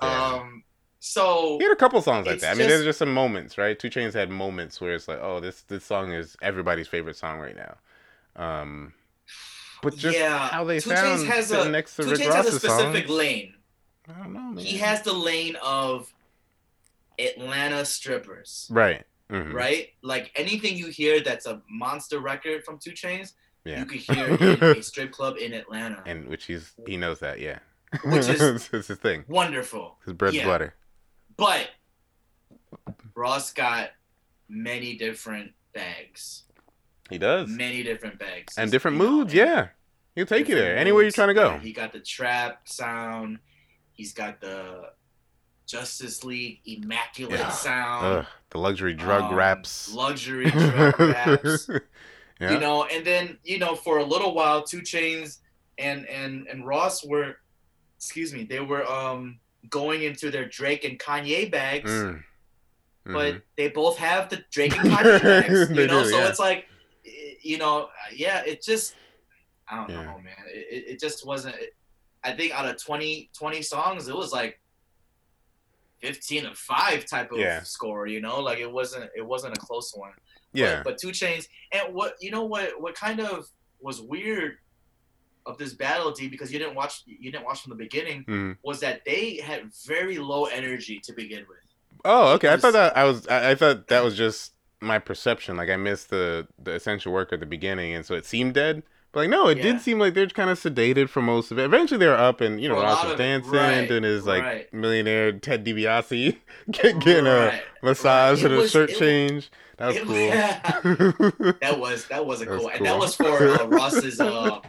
Um. So He had a couple songs like that. I mean, there's just- some moments, right? 2 Chainz had moments where it's like, oh, this this song is everybody's favorite song right now. Um, but just yeah, how they Two sound has a next to Two Rick Chainz has a specific songs, lane. I don't know, man. He has the lane of Atlanta strippers, right, Mhm. right? Like anything you hear that's a monster record from 2 Chainz, Yeah, you could hear in a strip club in Atlanta. and which he's he knows that, yeah. Which is- it's his thing. Wonderful. His bread's and yeah. butter. But Ross got many different bags, He does, many different bags, and different moods. Yeah, he'll take you different there anywhere you're trying to go. Yeah, he got the trap sound. He's got the Justice League immaculate Yeah. sound. Ugh, the luxury drug um, raps. luxury drug raps. yeah. You know, and then you know for a little while, 2 Chainz and and and Ross were, excuse me, they were um going into their Drake and Kanye bags, Mm. but Mhm. they both have the Drake and Kanye bags. You know, do, so yeah. it's like, you know, yeah, it just, I don't Yeah. know, man. It, it- it just wasn't. I think out of 20, 20 songs, it was like. 15 of 5 type of Yeah. score you know like it wasn't it wasn't a close one yeah. but, but 2 Chainz and what you know what what kind of was weird of this battle D because you didn't watch you didn't watch from the beginning Mhm. was that they had very low energy to begin with. Oh, okay. I thought that I was. I, I thought that was just my perception. Like I missed the the essential work at the beginning, and so it seemed dead. But like, no, it Yeah. did seem like they're kind of sedated for most of it. Eventually, they're up, and you know, Ross was it, dancing, right, and his like right. millionaire Ted DiBiase get, getting a massage right. and It a was- shirt change. That was it- cool. yeah. That was that was a That was cool, and that was for uh, Ross's uh,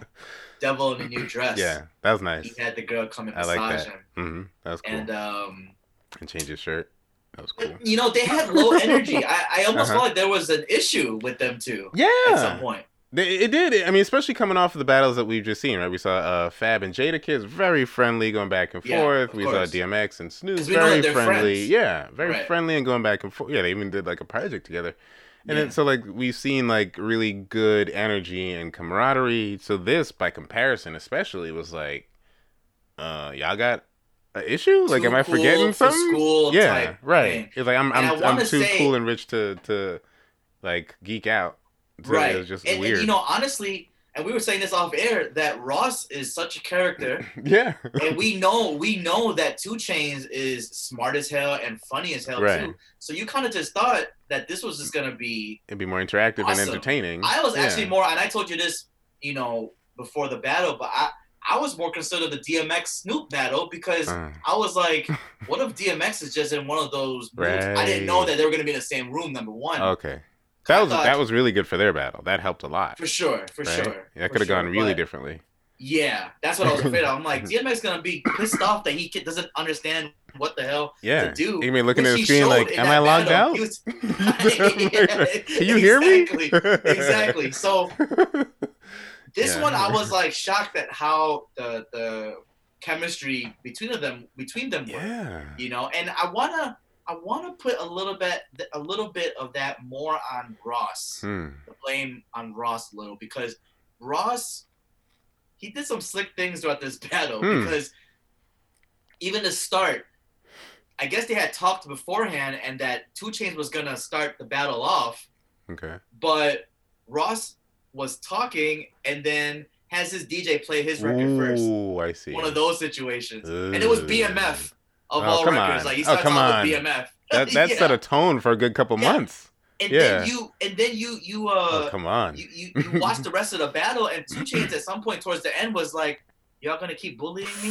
"Devil in a New Dress." yeah, that was nice. he had the girl come and I like that. him, hmm That was cool. and um, and change his shirt. That was cool. you know they had low energy. I, I almost Uh-huh. felt like there was an issue with them too. Yeah, at some point. They, it did. I mean, especially coming off of the battles that we've just seen, right? We saw uh, Fab and Jadakiss very friendly, going back and Yeah, forth. we course. saw DMX and Snoop 'Cause we know very friendly. friends. Yeah, very Right. friendly and going back and forth. Yeah, they even did like a project together. And Yeah. then so like we've seen like really good energy and camaraderie. So this, by comparison, especially, was like, uh, y'all got an issue? Like, am I cool forgetting for something? school yeah, type right. thing. It's like I'm And I'm, I'm too say- cool and rich to to like geek out. So right. It was just and, and, you know, honestly, and we were saying this off air that Ross is such a character, yeah. and we know we know that 2 Chainz is smart as hell and funny as hell Right. too. So you kind of just thought that this was just gonna be. It'd be more interactive and entertaining. I was actually Yeah. more, and I told you this, you know, before the battle, but I I was more concerned of the DMX Snoop battle because Uh, I was like, what if DMX is just in one of those moods? I didn't know that they were gonna be in the same room. Number one, okay. That was thought- that was really good for their battle. That helped a lot. for sure, for right? sure. That could have gone really but- differently. Yeah, that's what I was afraid of. I'm like, DMX gonna be pissed off that he doesn't understand what the hell Yeah. to do. You mean looking at the he screen like, am I logged battle. out? Was- Can you hear me? Exactly. exactly. So this Yeah. one, I was like shocked at how the the chemistry between of them between them were. yeah. You know, and I wanna I wanna put a little bit a little bit of that more on Ross. Hmm. the blame on Ross a little because Ross he did some slick things throughout this battle Hmm. because even to start, I guess they had talked beforehand and that 2 Chainz was gonna start the battle off, Okay. but Ross was talking and then has his DJ play his record first. Ooh, I see. One of those situations. And it was BMF of Oh, all come records. on. Like he Oh, come off on. with BMF. That that Yeah. set a tone for a good couple Yeah. months. and yeah. then you and then you you uh oh, come on. you, you, you watch the rest of the battle, and 2 Chainz at some point towards the end was like, "Y'all gonna keep bullying me?"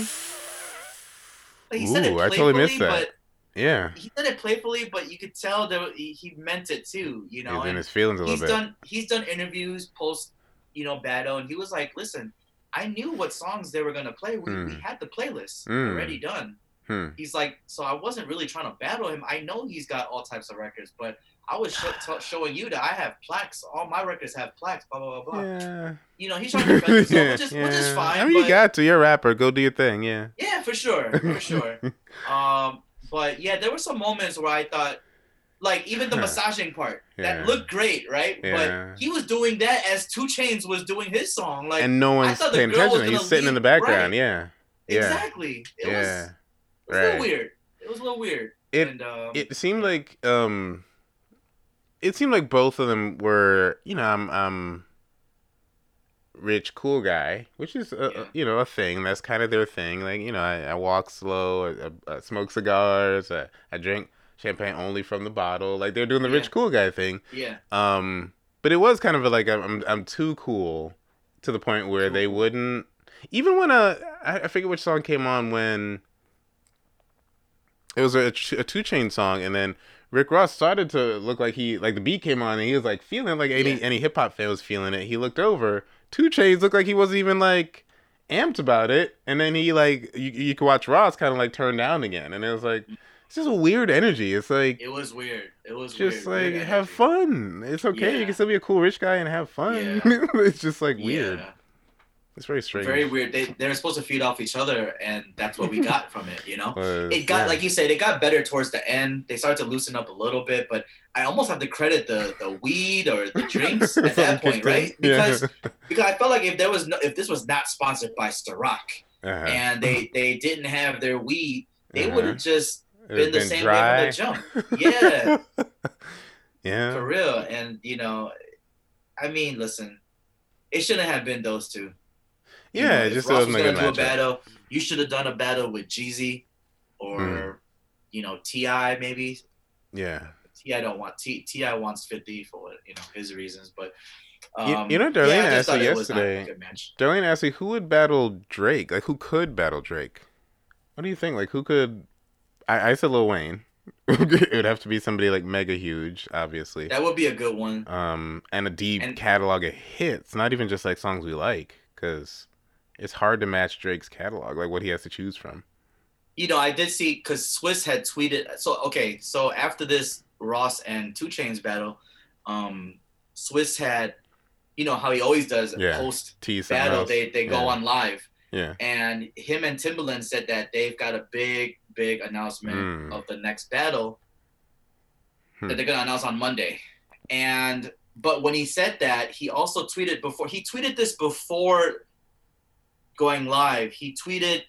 Like, he said it Ooh, I totally missed that. yeah. He said it playfully, but you could tell that he, he meant it too. You know, He's in and his feelings a he's little bit. done he's done interviews post you know battle, and he was like, "Listen, I knew what songs they were gonna play. We, we Hmm. had the playlist Hmm. already done." Hmm. He's like, so I wasn't really trying to battle him. I know he's got all types of records, but I was t- showing you that I have plaques. All my records have plaques. Blah blah blah blah. Yeah. You know, he's trying to defend himself, which is which is yeah. fine. I mean, but, you got to. You're a rapper. Go do your thing. Yeah. yeah, for sure, for sure. Um, but yeah, there were some moments where I thought, like even the massaging part Yeah. that looked great, right? Yeah. But he was doing that as 2 Chainz was doing his song, like and no one's paying attention. He's gonna sitting in the background. right. Yeah. Yeah. exactly. It was, yeah. It was a little weird. It was a little weird. It- and, um, It seemed like um, it seemed like both of them were. You know, I'm I'm rich, cool guy, which is a, Yeah. you know a thing. That's kind of their thing. Like you know, I, I walk slow, I, I, smoke cigars, I, I drink champagne only from the bottle. Like they're doing the rich, cool guy thing. yeah. Um, but it was kind of like I'm I'm, too cool to the point where they wouldn't even when a I, I forget which song came on when it was a, a two chain song and then Rick Ross started to look like he like the beat came on and he was like feeling like any Yeah. any hip hop fan was feeling it. He looked over, 2 Chainz looked like he wasn't even like amped about it, and then he like you you could watch Ross kind of like turn down again, and it was like it's just a weird energy. It's like It was weird. It was just weird. like weird have fun. It's okay. You can still be a cool rich guy and have fun. Yeah. it's just like weird. Yeah. It's very strange. Very weird. They they were supposed to feed off each other, and that's what we got from it. You know, Was- it got yeah. like you said, it got better towards the end. They started to loosen up a little bit, but I almost have to credit the the weed or the drinks at that point, right? Because Yeah. because I felt like if there was no if this was not sponsored by Ciroc Uh-huh. and they they didn't have their weed, they Uh-huh. would have just It been the same dry. way from the jump. Yeah. yeah. for real. And you know, I mean, listen, it shouldn't have been those two. You Yeah, know, just Ross was gonna do a battle. You should have done a battle with Jeezy or Hmm. you know T.I. maybe. Yeah. T.I. don't want T.I. wants Fifty for you know his reasons, but. You- Um, you know, Darlene I asked me it was not a yesterday- Darlene asked me who would battle Drake. Like who could battle Drake? What do you think? Like who could? I, I said Lil Wayne. it would have to be somebody like mega huge, obviously. That would be a good one. Um, and a deep And- catalog of hits. Not even just like songs we like, because it's hard to match Drake's catalog. Like what he has to choose from. You know, I did see because Swizz had tweeted. So okay, so after this Ross and 2 Chainz battle, um, Swizz had you know how he always does Yeah. post battle. They they go Yeah. on live, Yeah. and him and Timbaland said that they've got a big big announcement Mm. of the next battle Hmm. that they're gonna announce on Monday, and but when he said that, he also tweeted before he tweeted this before going live. He tweeted,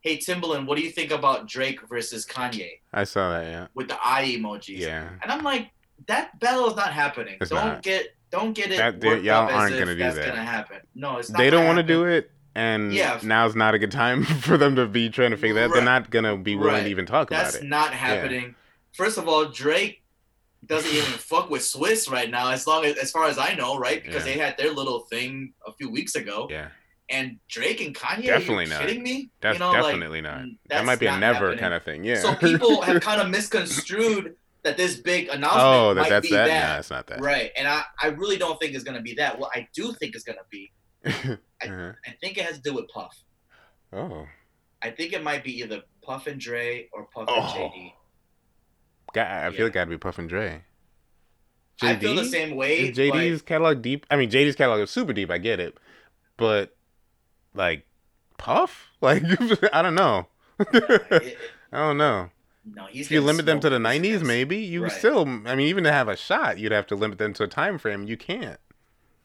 "Hey Timbaland, what do you think about Drake versus Kanye?" I saw that. Yeah. with the eye emojis. Yeah. And I'm like, that battle is not happening. It's don't not. get don't get it. That- they- worked y'all up as aren't if gonna do that's that. gonna happen. No, it's not. They don't want to do it, and Yeah. now's not a good time for them to be trying to figure that. They're not gonna be willing Right. to even talk That's about it. That's not happening. First of all, Drake doesn't even fuck with Swizz right now, as long as as far as I know, right? Because Yeah. they had their little thing a few weeks ago. Yeah. And Drake and Kanye, Definitely are you not. kidding me? That's you know, like, definitely not. mm, That might be a never happening. kind of thing. Yeah. So people have kind of misconstrued that this big announcement oh, that might that's be that. that. Nah, it's not that. Right. And I, I really don't think it's gonna be that. What I do think it's gonna be, Uh-huh. I think it has to do with Puff. Oh, I think it might be either Puff and Dre or Puff Oh. and JD. God, I feel Yeah. it got to be Puff and Dre. I feel the same way. Is JD's catalog deep? I mean, JD's catalog is super deep. I get it, but like Puff, like I don't know. I don't know. no, he's If you limit them to the '90s, maybe you Right. still. I mean, even to have a shot, you'd have to limit them to a time frame. You can't.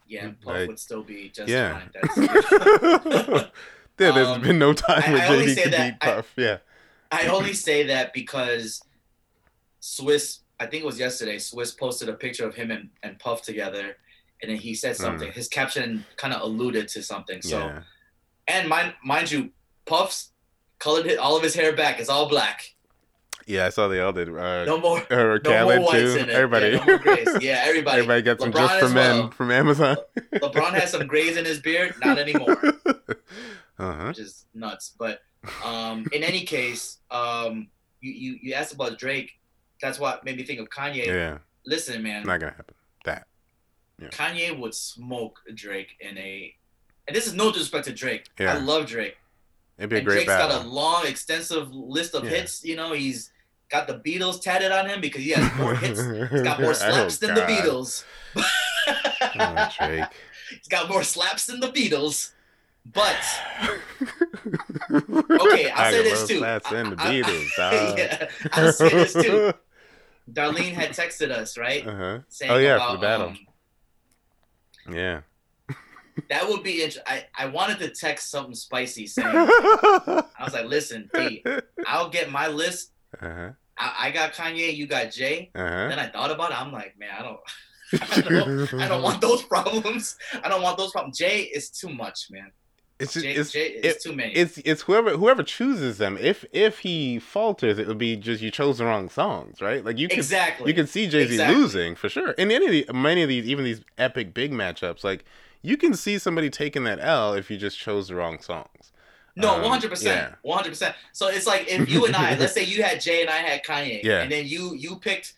Yeah, Puff like- would still be just Yeah. fine. Yeah, there's Um, been no time I- where I only JD say could that- beat Puff. yeah. I only say that because Swizz, I think it was yesterday, Swizz posted a picture of him and, and Puff together, and then he said something. His caption kind of alluded to something. So, Hmm. yeah. And mind mind you, Puff's colored his, all of his hair back. It's all black. Yeah, I saw they all did. Uh, No more. or No more whites too. in it. Everybody. Yeah, no. Yeah, everybody. Everybody got some just for men well. from Amazon. LeBron has some grays in his beard. Not anymore. uh-huh. which is nuts. But um, in any case, um, you, you you asked about Drake. That's what made me think of Kanye. Yeah, Listen, man, not gonna happen. That. Kanye would smoke Drake in a. And this is no disrespect to Drake. Yeah. I love Drake. It'd be a and great Drake's got a long, extensive list of Yeah. hits. You know, he's got the Beatles tatted on him because he has more hits. He's got more Oh, slaps than the Beatles. Oh, Drake. He's got more slaps than the Beatles. But Okay, I'll I say this more too. slaps than the I- I- Beatles, yeah, I'll say this too. Darlene had texted us, right? Uh-huh. Saying Oh, yeah, for the battle. um, Yeah. That would be interesting. I, I wanted to text something spicy saying, I was like, listen, I'll get my list. Uh-huh. I, I got Kanye, you got Jay. Uh-huh. Then I thought about it. I'm like, man, I don't, I don't, I don't want those problems. I don't want those problems. Jay is too much, man. It's just, Jay, it's Jay is too many. it's it's whoever whoever chooses them. If if he falters, it would be just you chose the wrong songs, right? Like you can exactly. you can see Jay Z Exactly. losing for sure. In any of the many of these, even these epic big matchups, like you can see somebody taking that L if you just chose the wrong songs. No, Um, one hundred percent, one hundred percent. So it's like if you and I, let's say you had Jay and I had Kanye, Yeah. and then you you picked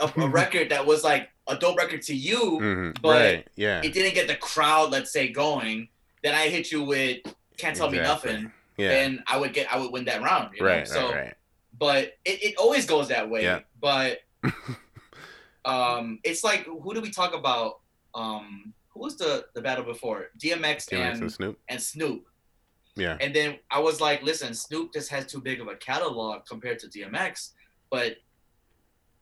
a, a record that was like a dope record to you, hmm But right? Yeah. it didn't get the crowd, let's say, going. Then I hit you with "Can't Tell Me Nothing," Yeah. then I would get I would win that round. You know? right. So, right. Right. but it, it always goes that way. Yeah. But um, it's like who do we talk about? Um, who was the the battle before? DMX, DMX and and Snoop. and Snoop. Yeah. And then I was like, listen, Snoop just has too big of a catalog compared to DMX, but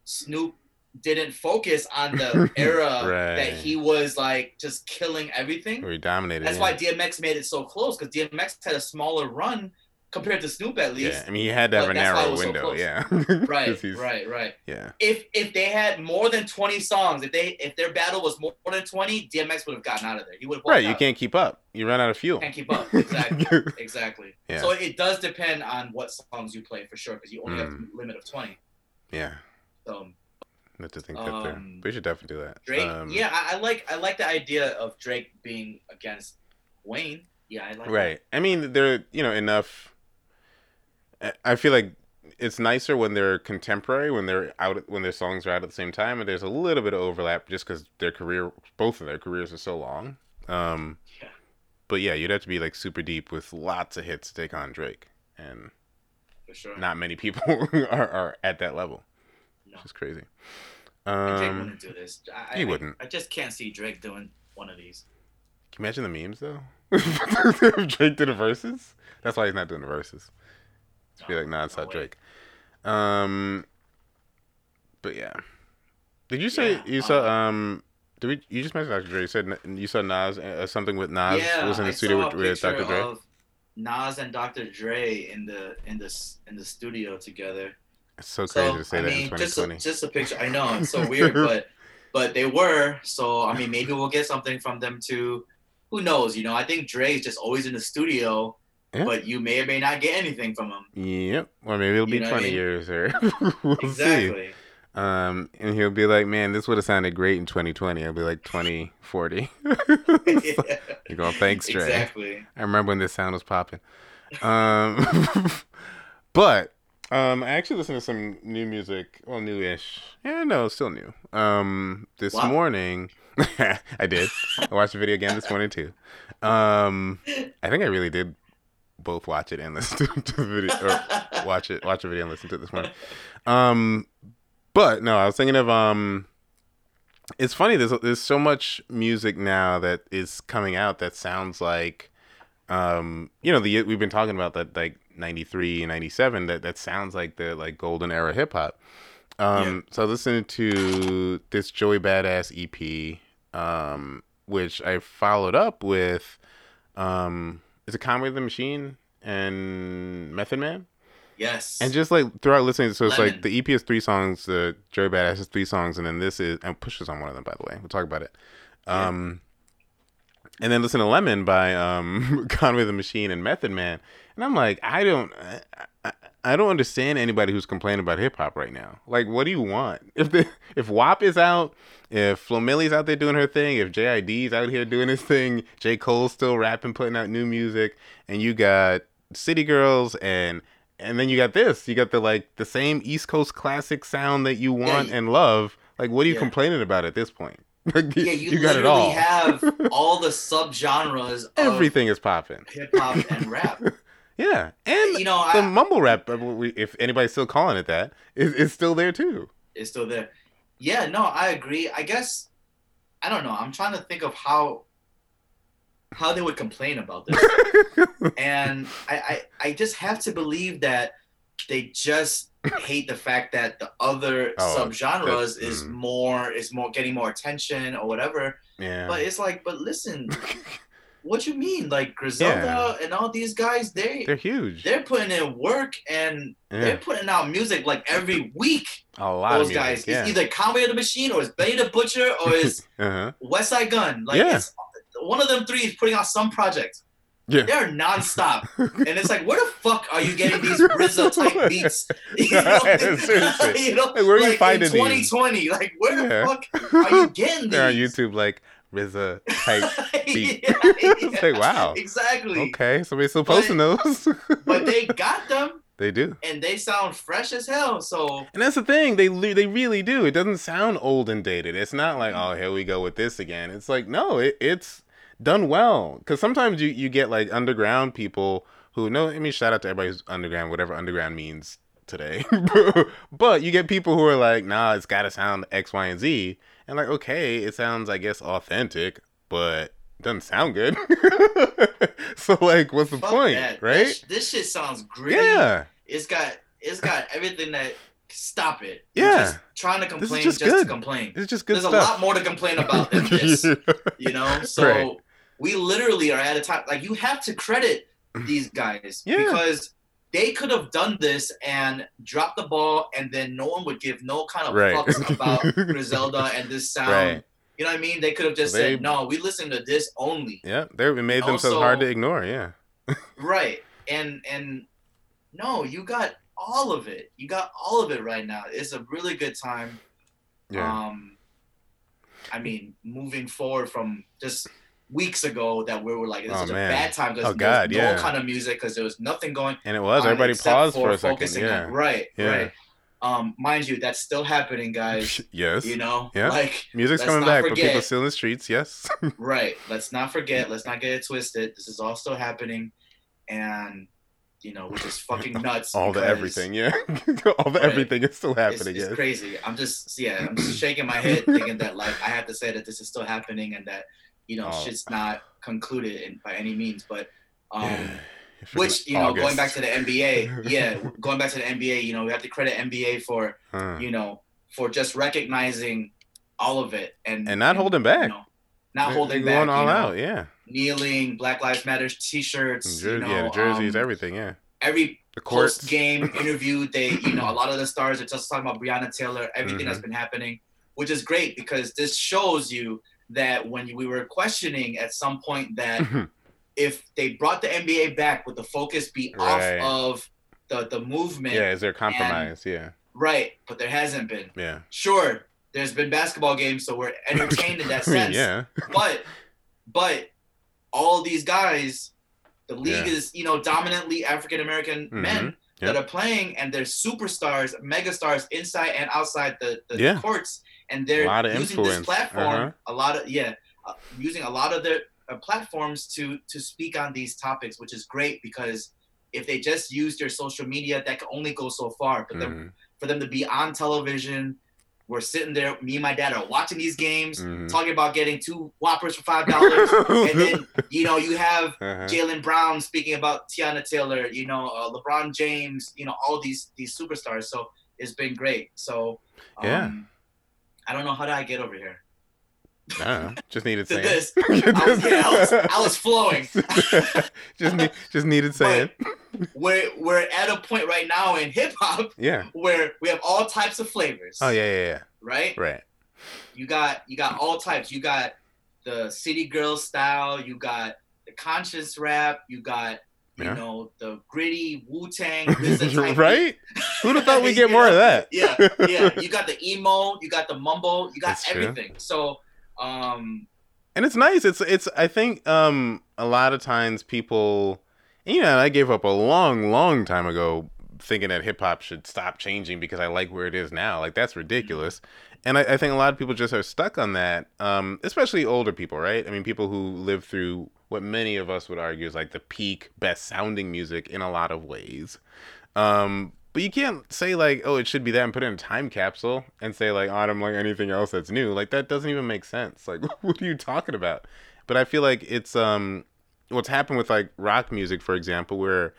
Snoop didn't focus on the era Right. that he was like just killing everything. Where he dominated. That's yeah. why DMX made it so close because DMX had a smaller run compared to Snoop at least. Yeah, I mean, he had to have a that's why it narrow was so window. yeah. Right, right, right. Yeah. If if they had more than twenty songs, if they if their battle was more than twenty, DMX would have gotten out of there. He would have Right. You can't keep up. You run out of fuel. can't keep up. Exactly. Exactly. Yeah. So it does depend on what songs you play for sure, because you only have Mm. a limit of twenty. yeah. So Not to think that there. Um, We should definitely do that. Drake, Um, yeah, I, I like I like the idea of Drake being against Wayne. Yeah, I like. Right. I mean, they're you know enough. I- feel like it's nicer when they're contemporary, when they're out, when their songs are out at the same time, and there's a little bit of overlap just because their career, both of their careers are so long. Um, Yeah. But yeah, you'd have to be like super deep with lots of hits to take on Drake, and For sure. not many people are, are at that level. No. Which is crazy. And Drake Um, wouldn't do this. I, he I- wouldn't. I just can't see Drake doing one of these. Can you imagine the memes though? Drake did the Verzuz. That's why he's not doing the Verzuz. Be like, nah, it's not. Drake. Um, but yeah. Did you say Yeah, you saw? uh, Um, did we? You just mentioned Dr. Dre. You said you saw Nas uh, something with Nas yeah, was in the I studio with, with Dr. Dre. of Nas and Dr. Dre in the in the in the studio together. It's so crazy So to say I that mean, in just a, 2020. just a picture. I know it's so weird, but but they were. So I mean, maybe we'll get something from them too. Who knows? You know, I think Dre's just always in the studio, Yeah. but you may or may not get anything from him. Yep. Or maybe it'll be You know what I 20 mean? years or we'll see. Um, and he'll be like, man, this would have sounded great in 2020. I'll be like 2040. Yeah, You're going, thanks, Dre. exactly. I remember when this sound was popping. Um, but um, I actually listened to some new music. Well, newish. Yeah, no, still new. Um, this Wow. morning, I did. I watched the video again this morning too. Um, I think I really did both watch it and listen to, to the video, or watch it, watch the video and listen to it this morning. Um, but no, I was thinking of um. It's funny. There's there's so much music now that is coming out that sounds like, um, you know, the we've been talking about that like '93 and '97 that that sounds like the like golden era hip hop. Um, so I listened to this Joey Badass EP, um, which I followed up with, um, is it Conway the Machine and Method Man? Yes. And just like throughout listening, so it's like the EP is three songs, the Joey Badass is three songs, and then this is and Push is on one of them, by the way. We'll talk about it. Yeah. Um, and then listen to Lemon by um Conway the Machine and Method Man, and I'm like, I don't, I, I, don't understand anybody who's complaining about hip hop right now. Like, what do you want? If the if WAP is out, if Flo Milli's out there doing her thing, if JID's out here doing his thing, J Cole's still rapping, putting out new music, and you got City Girls and and then you got this. You got the like the same East Coast classic sound that you want you- and love. Like, what are you Yeah. complaining about at this point? Like, yeah, you, got literally it all. have all the subgenres of Everything is popping. hip hop and rap. Yeah, and You know, the I, mumble rap, uh, if anybody's still calling it that, is, is still there too. is still there. Yeah, no, I agree. I guess I don't know. I'm trying to think of how how they would complain about this, and I, I I just have to believe that they just hate the fact that the other Oh, subgenres is mm. more is more getting more attention or whatever. yeah. But it's like, but listen, what you mean? Like Griselda and all these guys, they They're huge. they're putting in work and yeah. they're putting out music like every week. A lot Those of music. guys, Yeah. it's either Conway the Machine or it's Benny the Butcher or it's uh-huh. West Side Gun. Like Yeah. it's one of them three is putting out some project. Yeah. They're nonstop. and it's like, where the fuck are you getting these RZA type beats? You know, Seriously. you know, Like, where are you like finding in these? 2020? Like, where the fuck are you getting these? They're on YouTube like RZA type. beat. Yeah, It's like, wow. Exactly. Okay, somebody's still posting those. But they got them they do. and they sound fresh as hell. So And that's the thing, they they really do. It doesn't sound old and dated. It's not like, mm-hmm. oh, here we go with this again. It's like, no, it, it's done well. Because sometimes you, you get like underground people who no, I mean, shout out to everybody who's underground, whatever underground means today. but you get people who are like, nah, it's got to sound X, Y, and Z. And like, okay, it sounds, I guess, authentic, but doesn't sound good. so like, what's the fuck point, that. right? This, this shit sounds gritty. Yeah. It's got it's got everything that stop it. You're Yeah. just trying to complain just just, to complain. It's just good There's a lot more to complain about than this. you know? So Right. we literally are at a time like you have to credit these guys Yeah. because they could have done this and dropped the ball and then no one would give no kind of Right. fucks about Griselda and this sound. Right. You know what I mean? They could have just They- said, No, we listen to this only. Yeah, they made themselves Also- hard to ignore. Yeah, Right. And and no, you got all of it. You got all of it right now. It's a really good time. yeah, Um I mean, moving forward from just weeks ago that we were like, this Oh, is a bad time because Oh, God, no yeah. kind of music because there was nothing going and it was everybody paused for a second. Yeah, on- right, Yeah. right. Um, mind you, that's still happening, guys. yes, You know, Yeah. like music's coming back, but people still in the streets. Yes, right. Let's not forget. Let's not get it twisted. This is all still happening, and you know, which is fucking nuts. all the everything. Yeah, all the Right. everything is still happening. it's yes. crazy. I'm just yeah. I'm just shaking my head thinking that like I have to say that this is still happening and that you know, Oh. shit's not concluded in, by any means. But um, If which you know, August. going back to the NBA, yeah, going back to the NBA, you know, we have to credit NBA for Huh. you know for just recognizing all of it and And not holding back. You know, not They're holding going back. all you know, out. Yeah, kneeling, Black Lives Matter t-shirts, Jer- you know, yeah, the jerseys, um, everything. Yeah, every the post game interview, they you know a lot of the stars are just talking about Breonna Taylor, everything that's Mm-hmm. been happening, which is great because this shows you that when we were questioning at some point that if they brought the NBA back, would the focus be Right. off of the the movement? yeah, is there compromise? yeah, Right, but there hasn't been. yeah. Sure, there's been basketball games, so we're entertained in that sense. yeah, But but all these guys, the league Yeah. is you know dominantly African American Mhm. men Yep. that are playing, and they're superstars, megastars inside and outside the, the Yeah. courts, and they're A lot of using influence. this platform. Uh-huh. A lot of yeah, uh, using a lot of their uh, platforms to to speak on these topics, which is great because if they just use their social media, that can only go so far. But them Mhm. for them to be on television. We're sitting there, me and my dad are watching these games, Mhm. talking about getting two whoppers for five dollars, and then you know you have Uh-huh. Jaylen Brown speaking about Tiana Taylor, you know uh, LeBron James, you know all these these superstars. So it's been great. So um, Yeah. I don't know how did I get over here I. Just needed to saying. this. I was, yeah, I was, I was flowing. just need, just needed saying. we're we're at a point right now in hip hop Yeah. where we have all types of flavors. Oh yeah, yeah, yeah. Right. Right. you got you got all types. You got the city girl style. You got the conscious rap. You got you Yeah. know the gritty Wu Tang. right? Who'd have thought we'd get more of that? Yeah, yeah. You got the emo. You got the mumble. You got That's true. everything. So, um, and it's nice. It's it's. I think um a lot of times people, you know, I gave up a long, long time ago thinking that hip hop should stop changing because I like where it is now. Like that's ridiculous. And I, I think a lot of people just are stuck on that. Um, especially older people, right? I mean, people who live through what many of us would argue is like the peak best sounding music in a lot of ways. Um, but you can't say like, oh, it should be that and put it in a time capsule and say like, oh, I don't like anything else that's new. Like that doesn't even make sense. Like, what are you talking about? But I feel like it's um, what's happened with like rock music, for example, where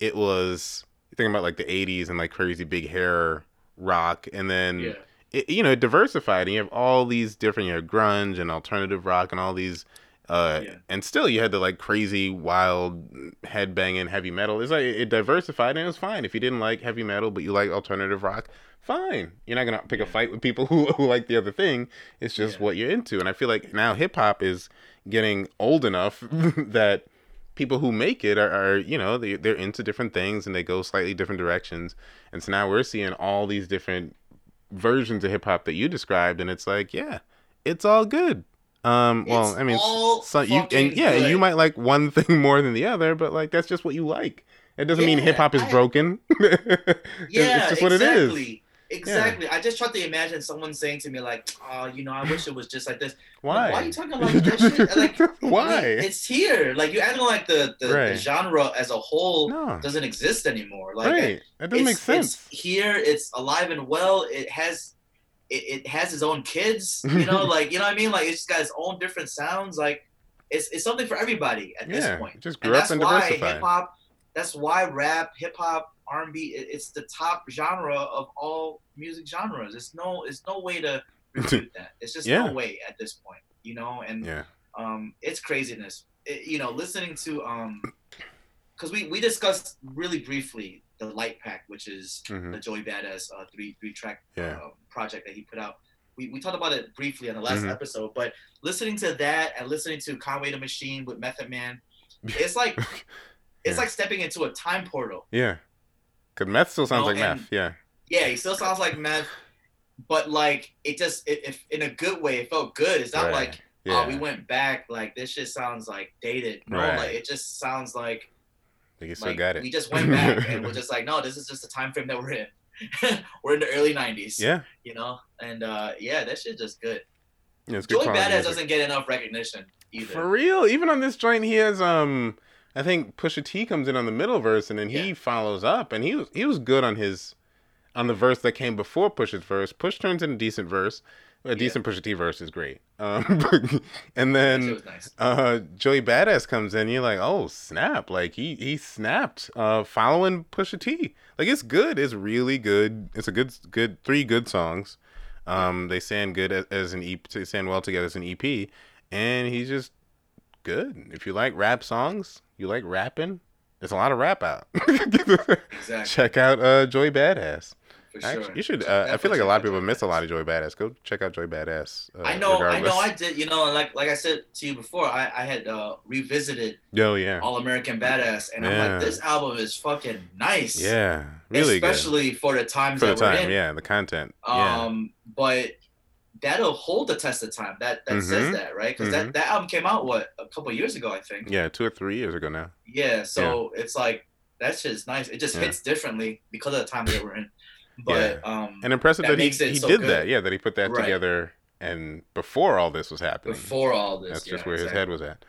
it was thinking about like the '80s and like crazy big hair rock, and then yeah, it, you know it diversified, and you have all these different, you know, grunge and alternative rock and all these. Uh, Yeah. and still you had the like crazy wild headbanging heavy metal. It's like it diversified and it was fine. If you didn't like heavy metal but you like alternative rock, fine. You're not gonna pick a fight with people who, who like the other thing. It's just Yeah. what you're into. And I feel like now hip hop is getting old enough that people who make it are, are you know they, they're into different things and they go slightly different directions. And so now we're seeing all these different versions of hip hop that you described, and it's like yeah, it's all good. Um, well, It's I mean, so you and yeah, and you might like one thing more than the other, but like that's just what you like. It doesn't mean hip hop is I- broken. Yeah. it's just what it is. exactly. Exactly. I just tried to imagine someone saying to me like, "Oh, you know, I wish it was just like this." Why? Like, why are you talking like that shit? Like, Why? it's here. Like you acting like the the, the genre as a whole no, doesn't exist anymore. Like right? That doesn't make sense. It's here. It's alive and well. It has, it, it has its own kids. You know, like you know what I mean. Like it's got its own different sounds. Like it's it's something for everybody at Yeah, this point. just And grew up that's and why hip hop. That's why rap, hip hop, R and B. It's the top genre of all music genres. It's no, it's no way to refute that. It's just Yeah. no way at this point. You know, and Yeah, um, it's craziness. It- you know, listening to um, because we we discussed really briefly the Light Pack, which is Mhm. the Joey Badass uh, three three track Yeah. uh, project that he put out. We, we talked about it briefly on the last Mhm. episode, but listening to that and listening to Conway the Machine with Method Man, it's like it's like stepping into a time portal. yeah. Cause meth still sounds No, like and- meth. Yeah, Yeah, he still sounds like meth, but like it just it, if in a good way, it felt good. It's not Right. like yeah. oh we went back like this shit sounds like dated. No, Right. like it just sounds like Like you still like got it. we just went back and we're just like no, this is just the time frame that we're in. we're in the early '90s. yeah, you know, and uh yeah, that shit's just good. yeah. It's good Joey Badass music. doesn't get enough recognition either. For real, even on this joint, he has um, I think Pusha T comes in on the middle verse, and then he Yeah. follows up, and he was he was good on his, on the verse that came before Push's verse. Push turns in a decent verse, A decent Pusha T verse is great. Um, and then nice. uh Joey Badass comes in, you're like, oh snap! Like he he snapped. Uh, following Pusha T. Like it's good. It's really good. It's a good good three good songs. Um, they sound good as, as an EP. They sound well together as an EP, and he's just good. If you like rap songs, you like rapping. There's a lot of rap out. Exactly. Check out uh Joey Badass. For sure. Actually, you should. Uh, I feel like a lot of people miss a lot of Joey Badass. Go check out Joey Badass. Uh, I know, I know, I did. You know, like like I said to you before, I I had uh, revisited Yo, yeah, All American Badass, and I'm like, this album is fucking nice. yeah, really good especially for the times for the that we're time. in. Yeah, the content. yeah, Um, but that'll hold the test of time. That that Mhm. says that, right? Because Mhm. that that album came out what a couple years ago, I think. yeah, two or three years ago now. Yeah, so it's like that is nice. It just Yeah. hits differently because of the time that we're in. But um, And impressive That that, he, he so did good. that. Yeah, that he put that Right. together and before all this was happening. before all this, That's yeah, just where his head was at.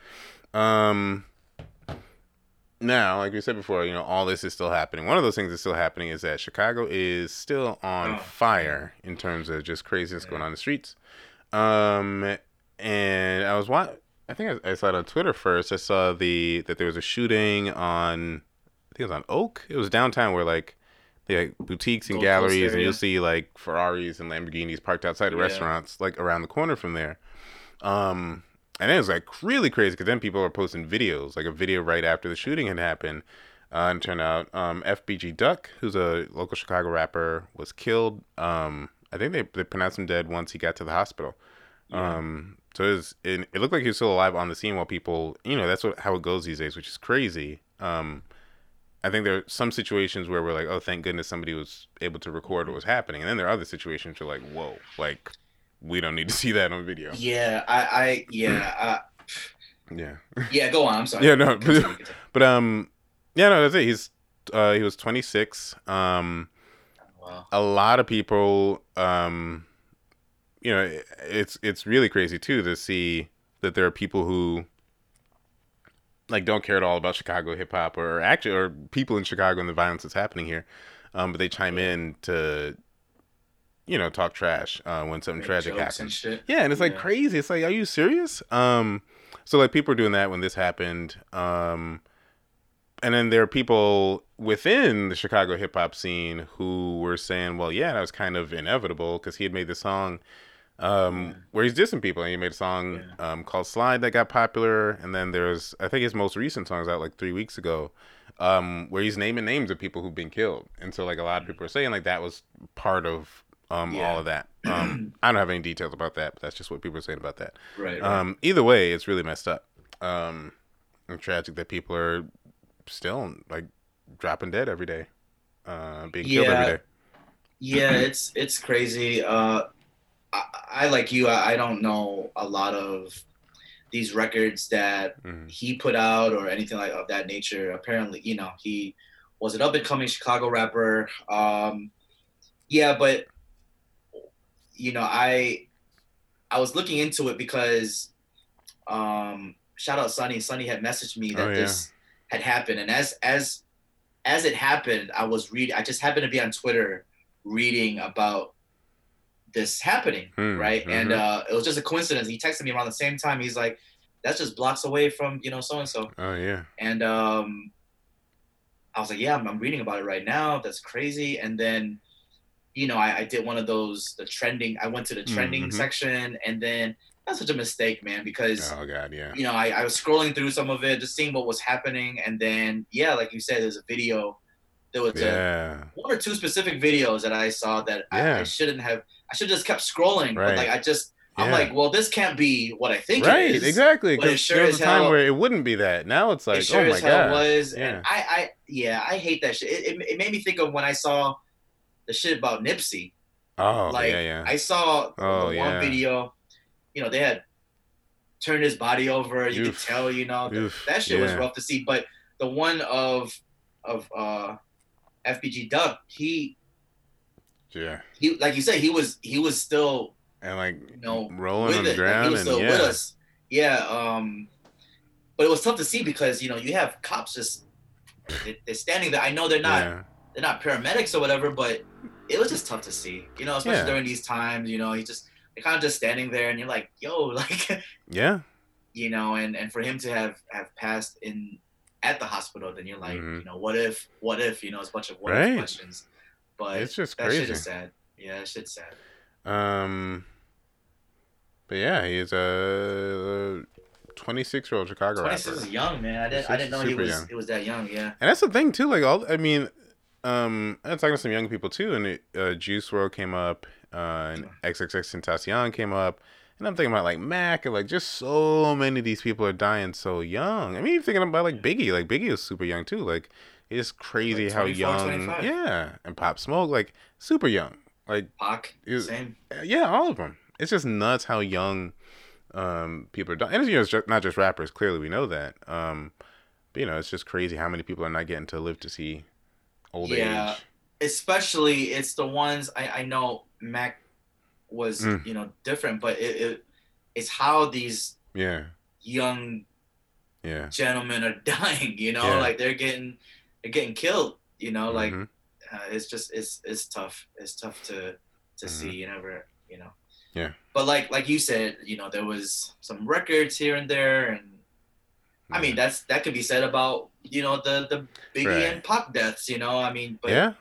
Um. Now, like we said before, you know, all this is still happening. One of those things that's still happening is that Chicago is still on Oh. fire in terms of just craziness going on in the streets. Um, and I was wa- I think I, I saw it on Twitter first. I saw the that there was a shooting on, I think it was on Oak. It was downtown where like, had boutiques and Gold Coast galleries, and area. you'll see like Ferraris and Lamborghinis parked outside of Yeah. restaurants like around the corner from there. Um, and it was like really crazy because then people were posting videos, like a video right after the shooting had happened. Uh, and turned out um, FBG Duck, who's a local Chicago rapper, was killed. Um, I think they, they pronounced him dead once he got to the hospital. Yeah. Um, so it, was, it, it looked like he was still alive on the scene while people, you know, that's what how it goes these days, which is crazy. Um, I think there are some situations where we're like, oh, thank goodness somebody was able to record what was happening. And then there are other situations where like, whoa, like, we don't need to see that on video. Yeah, I, I, yeah, Yeah. uh, yeah. Go on. I'm sorry. Yeah, no, continue. But um, yeah, no, that's it. He's uh, he was 26. Um, Wow. a lot of people, um, you know, it- it's it's really crazy too to see that there are people who like don't care at all about Chicago hip hop or actually or people in Chicago and the violence that's happening here, um, but they chime in to, you know, talk trash uh, when something Make tragic happens. and. Yeah, and it's like Yeah. crazy. It's like, are you serious? Um, so like people were doing that when this happened. Um, and then there are people within the Chicago hip hop scene who were saying, well, yeah, that was kind of inevitable because he had made the song um, where he's dissing people. And he made a song um, called Slide that got popular. And then there's, I think his most recent song is out like three weeks ago um, where he's naming names of people who've been killed. And so like a lot of people are saying like that was part of um, Yeah. all of that. Um, I don't have any details about that, but that's just what people are saying about that. Right. right. Um, either way, it's really messed up. Um, and tragic that people are still like dropping dead every day, uh, being killed Yeah. every day. yeah, it's it's crazy. Uh, I, I like you. I, I don't know a lot of these records that Mhm. he put out or anything like of that nature. Apparently, you know, he was an up and coming Chicago rapper. Um, yeah, but you know, I I was looking into it because um, shout out Sonny. Sonny had messaged me that Oh, yeah. this had happened, and as as as it happened, I was reading. I just happened to be on Twitter reading about this happening, Hmm, right? And mhm. uh, it was just a coincidence. He texted me around the same time. He's like, "That's just blocks away from you know so and so." Oh yeah, And um, I was like, "Yeah, I'm, I'm reading about it right now. That's crazy." And then, you know, I, I did one of those the trending. I went to the trending Mhm. section, and then that's such a mistake, man, because oh god, yeah, you know, I, I was scrolling through some of it, just seeing what was happening, and then yeah, like you said, there's a video. There was a, one or two specific videos that I saw that I, I shouldn't have. I should just kept scrolling, Right. but like I just, I'm like, well, this can't be what I think right, it is. exactly. but it 'cause sure there was a time hell- where it wouldn't be that. Now it's like, it sure oh my god, was, Yeah. and I, I, yeah, I hate that shit. It, it, it made me think of when I saw the shit about Nipsey. oh like yeah, yeah, I saw Oh, the yeah. one video, you know, they had turned his body over. You Oof. could tell, you know, that, that shit was rough to see. But the one of of uh FBG Duck, he yeah, he like you said, he was he was still and like you know rolling with on the it. Like, and yeah. Yeah. Um, but it was tough to see because you know you have cops just they- they're standing there. I know they're not yeah, they're not paramedics or whatever, but it was just tough to see. You know, especially Yeah. during these times. You know, he just you're kind of just standing there and you're like, yo, like Yeah. you know, and and for him to have have passed in at the hospital, then you're like, Mhm. you know, what if, what if, you know, it's a bunch of what Right. if questions. But It's just that shit crazy. is sad. Yeah, that shit's sad. Um, but yeah, he's a 26 year old Chicago Twenty rapper. six is young, man. I didn't I didn't know he was young. it was that young. Yeah. And that's the thing too. Like all, I mean, um, I was talking to some young people too, and it, uh, Juice WRLD came up, uh, and XXX Tentacion came up, and I'm thinking about like Mac, and like just so many of these people are dying so young. I mean, even thinking about like Biggie, like Biggie was super young too. Like it's crazy Like how young, 25. yeah, and Pop Smoke, like super young, like Pac, Is- same. yeah, all of them. It's just nuts how young um, people are dying. And it's, you know, it's just, not just rappers. Clearly, we know that. Um, but you know, it's just crazy how many people are not getting to live to see old Yeah. age. Especially it's the ones I I know Mac was Mm. you know different, but it, it it's how these Yeah, young yeah, gentlemen are dying. You know, Yeah. like they're getting they're getting killed. You know, like Mhm. uh, it's just it's it's tough. It's tough to to Mhm. see. You never you know. Yeah. But like like you said, you know, there was some records here and there, and I mean that's that could be said about you know the the Biggie Right. and Pop deaths. You know, I mean, but yeah.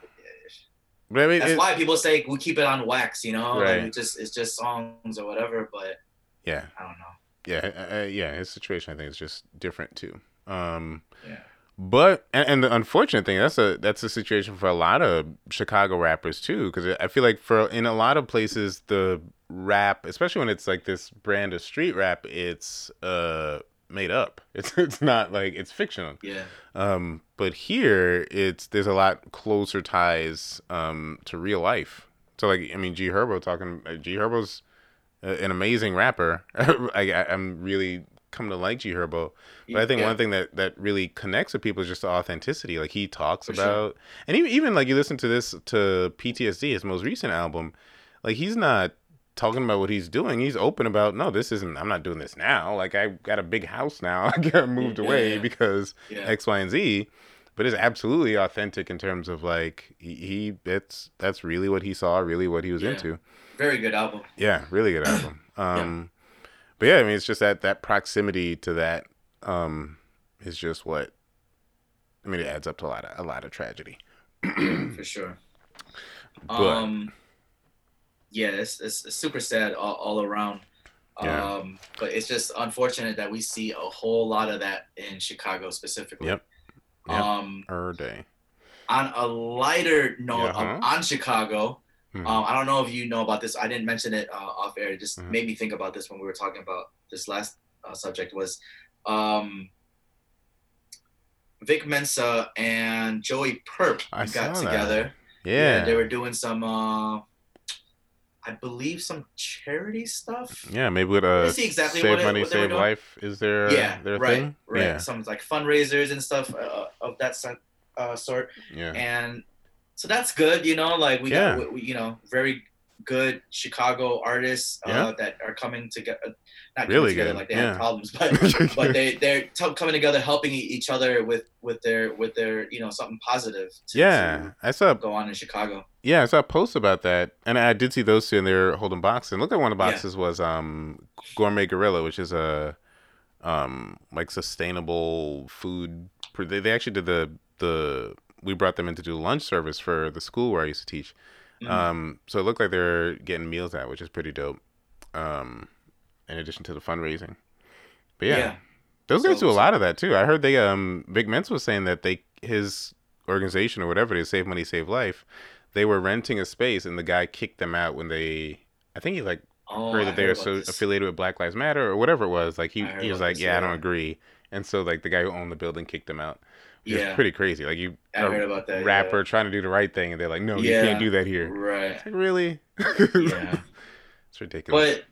But I mean, that's it- why people say we keep it on wax. You know, like Right. just it's just songs or whatever. But yeah, I don't know. yeah, yeah. His situation, I think, is just different too. Um, Yeah. But and, and the unfortunate thing that's a that's a situation for a lot of Chicago rappers too because I feel like for in a lot of places the rap especially when it's like this brand of street rap it's uh made up. It's it's not like it's fictional. Yeah. um but here it's there's a lot closer ties um to real life. So like I mean G Herbo talking G Herbo's an amazing rapper. I, I I'm really come to like G Herbo but I think Yeah. one thing that that really connects with people is just the authenticity. Like he talks For sure. about, and even even like you listen to this to PTSD, his most recent album, like he's not talking about what he's doing. He's open about no, this isn't. I'm not doing this now. Like I got a big house now. I got moved Yeah, away yeah. because. X, Y, and Z. But it's absolutely authentic in terms of like he, he that's that's really what he saw, really what he was into. Very good album. Yeah, really good album. Um, but yeah, I mean, it's just that that proximity to that um is just what. I mean, it adds up to a lot of a lot of tragedy. for sure. But- um, yeah, it's, it's, it's super sad all, all around. Yeah. Um, but it's just unfortunate that we see a whole lot of that in Chicago specifically. Yep. Yep. Um, Er day. on a lighter note Yeah, um, huh? on Chicago, Mhm. um, I don't know if you know about this. I didn't mention it uh, off air. It just Mhm. made me think about this when we were talking about this last uh, subject. Was um, Vic Mensa and Joey Purp I got saw that. together. Yeah. they were doing some, uh, I believe, some charity stuff. Yeah, maybe with Let uh, see exactly save what money, what save life. Is there yeah, their right, thing? right. Yeah, Some like fundraisers and stuff uh, of that uh, sort, yeah, and so that's good. You know, like we Yeah. got, we, you know, very good Chicago artists uh, Yeah. that are coming together. Not Really together good, like they yeah. have problems, but but they they're t- coming together, helping each other with with their with their you know something positive. To, yeah. I saw go on in Chicago. Yeah, I saw a post about that, and I did see those two, and they're holding boxes. And looked like one of the Yeah. boxes was um Gourmet Gorilla, which is a um like sustainable food. pr- They, they actually did the the we brought them in to do lunch service for the school where I used to teach. Mhm. Um, so it looked like they're getting meals out, which is pretty dope. Um, in addition to the fundraising, but yeah, Yeah. those guys So- do a lot of that too. I heard they um Big Mens was saying that they his organization or whatever it is, Save Money Save Life, they were renting a space and the guy kicked them out when they I think he like Oh, heard I that they were so this. affiliated with Black Lives Matter or whatever it was. Like he, he was like, this, Yeah, I don't agree. And so like the guy who owned the building kicked him out. Yeah. pretty crazy. Like you I heard about that. yeah. rapper trying to do the right thing and they're like, No, you can't do that here. Right. Like really? Yeah. it's ridiculous. But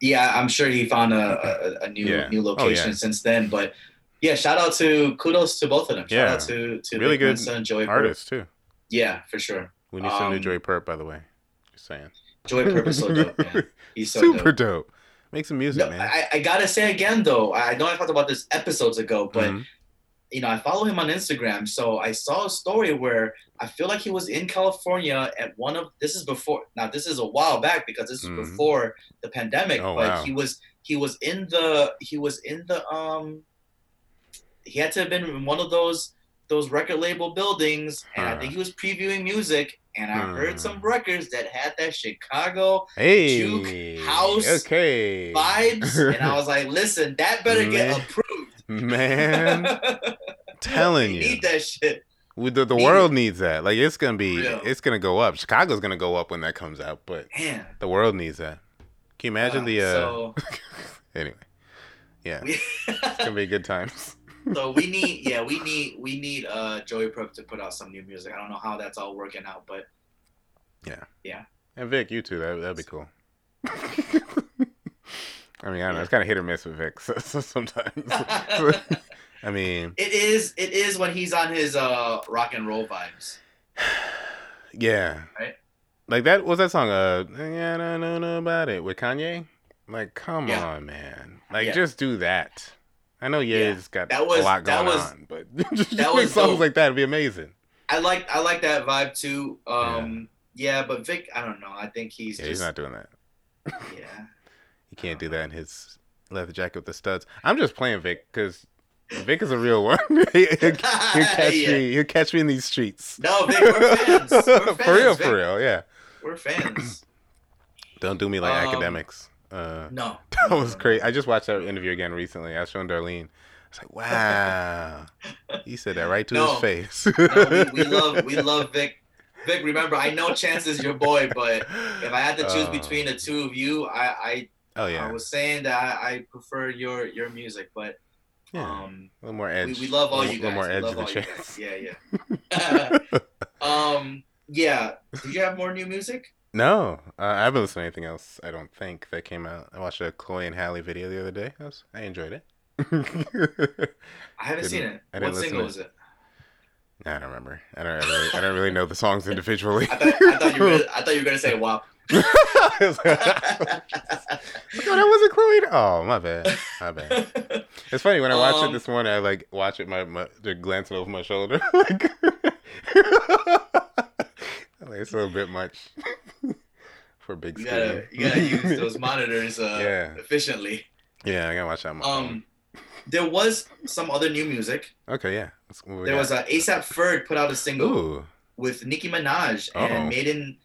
yeah, I'm sure he found a, a, a new Yeah. new Oh, location yeah. since then. But yeah, shout out to kudos to both of them. Shout Yeah. out to to Really good Mensa and Joey Purp. Artists too. Yeah, for sure. We need some new Um, Joey Purp, by the way. Just saying. Joey Purp is so dope, man. He's so Super dope. dope. Make some music, No, man. I, I gotta say again though, I know I talked about this episodes ago, but Mhm. You know, I follow him on Instagram, so I saw a story where I feel like he was in California at one of this is before now this is a while back because this is Mhm. before the pandemic, Oh, but wow. he was he was in the he was in the um he had to have been in one of those those record label buildings and I think he was previewing music and I heard some Hmm. records that had that Chicago Hey, Juke House okay, vibes and I was like, listen, that better get approved. Man, telling we you, need that shit. We- the, the Need world it. needs that. Like it's gonna be, Yeah. it's gonna go up. Chicago's gonna go up when that comes out, but Man. the world needs that. Can you imagine the? uh so, Anyway, yeah, we, it's gonna be good times. so we need yeah, we need we need uh Joey Purp to put out some new music. I don't know how that's all working out, but yeah, yeah. And Vic, you too. That that'd be cool. I mean, I don't know. It's kind of hit or miss with Vic so, so sometimes. I mean, it is it is when he's on his uh rock and roll vibes. yeah. Right? Like that was that song. Uh, yeah, I don't know about it with Kanye. Like, come Yeah. on, man. Like, Yeah. just do that. I know Yeah. Ye's got That was- a lot going was- on, but just that make was songs dope. like that would be amazing. I like I like that vibe too. Um yeah, but Vic, I don't know. I think he's Yeah, just he's not doing that. yeah. He can't do that in his leather jacket with the studs. I'm just playing Vic because Vic is a real one. he'll, catch Yeah. me. He'll catch me in these streets. No, Vic, we're fans. We're fans for real, Vic. for real. Yeah. We're fans. Don't do me like Um, academics. Uh, No. that was great. I just watched that interview again recently. I was showing Darlene. I was like, wow. He said that right to No. his face. No, we, we love we love Vic. Vic, remember, I know Chance is your boy, but if I had to choose Uh, between the two of you, I I, Oh yeah. I was saying that I, I prefer your your music, but yeah. um, a little more edge. we love all a you little more edge to the chance. Yeah, yeah. um, yeah. Did you have more new music? No, uh, I haven't listened to anything else. I don't think that came out. I watched a Chloe and Halle video the other day. I, was, I enjoyed it. I haven't seen it. I didn't What single was it? I don't remember. I don't really. I don't really know the songs individually. I thought, I thought you were I thought you were gonna say WAP. Was like, no, that wasn't Chloe. Oh, my bad. My bad. It's funny when I watched it Um, this morning. I like watch it, my, my they're glancing over my shoulder. like, it's a little bit much for big you screen. gotta you gotta use those monitors uh, Yeah. efficiently. yeah, I gotta watch that. On. Um, there was some other new music. Okay, yeah. Let's- what we There got? was a ASAP Ferg put out a single Ooh. with Nicki Minaj Uh-oh. and made in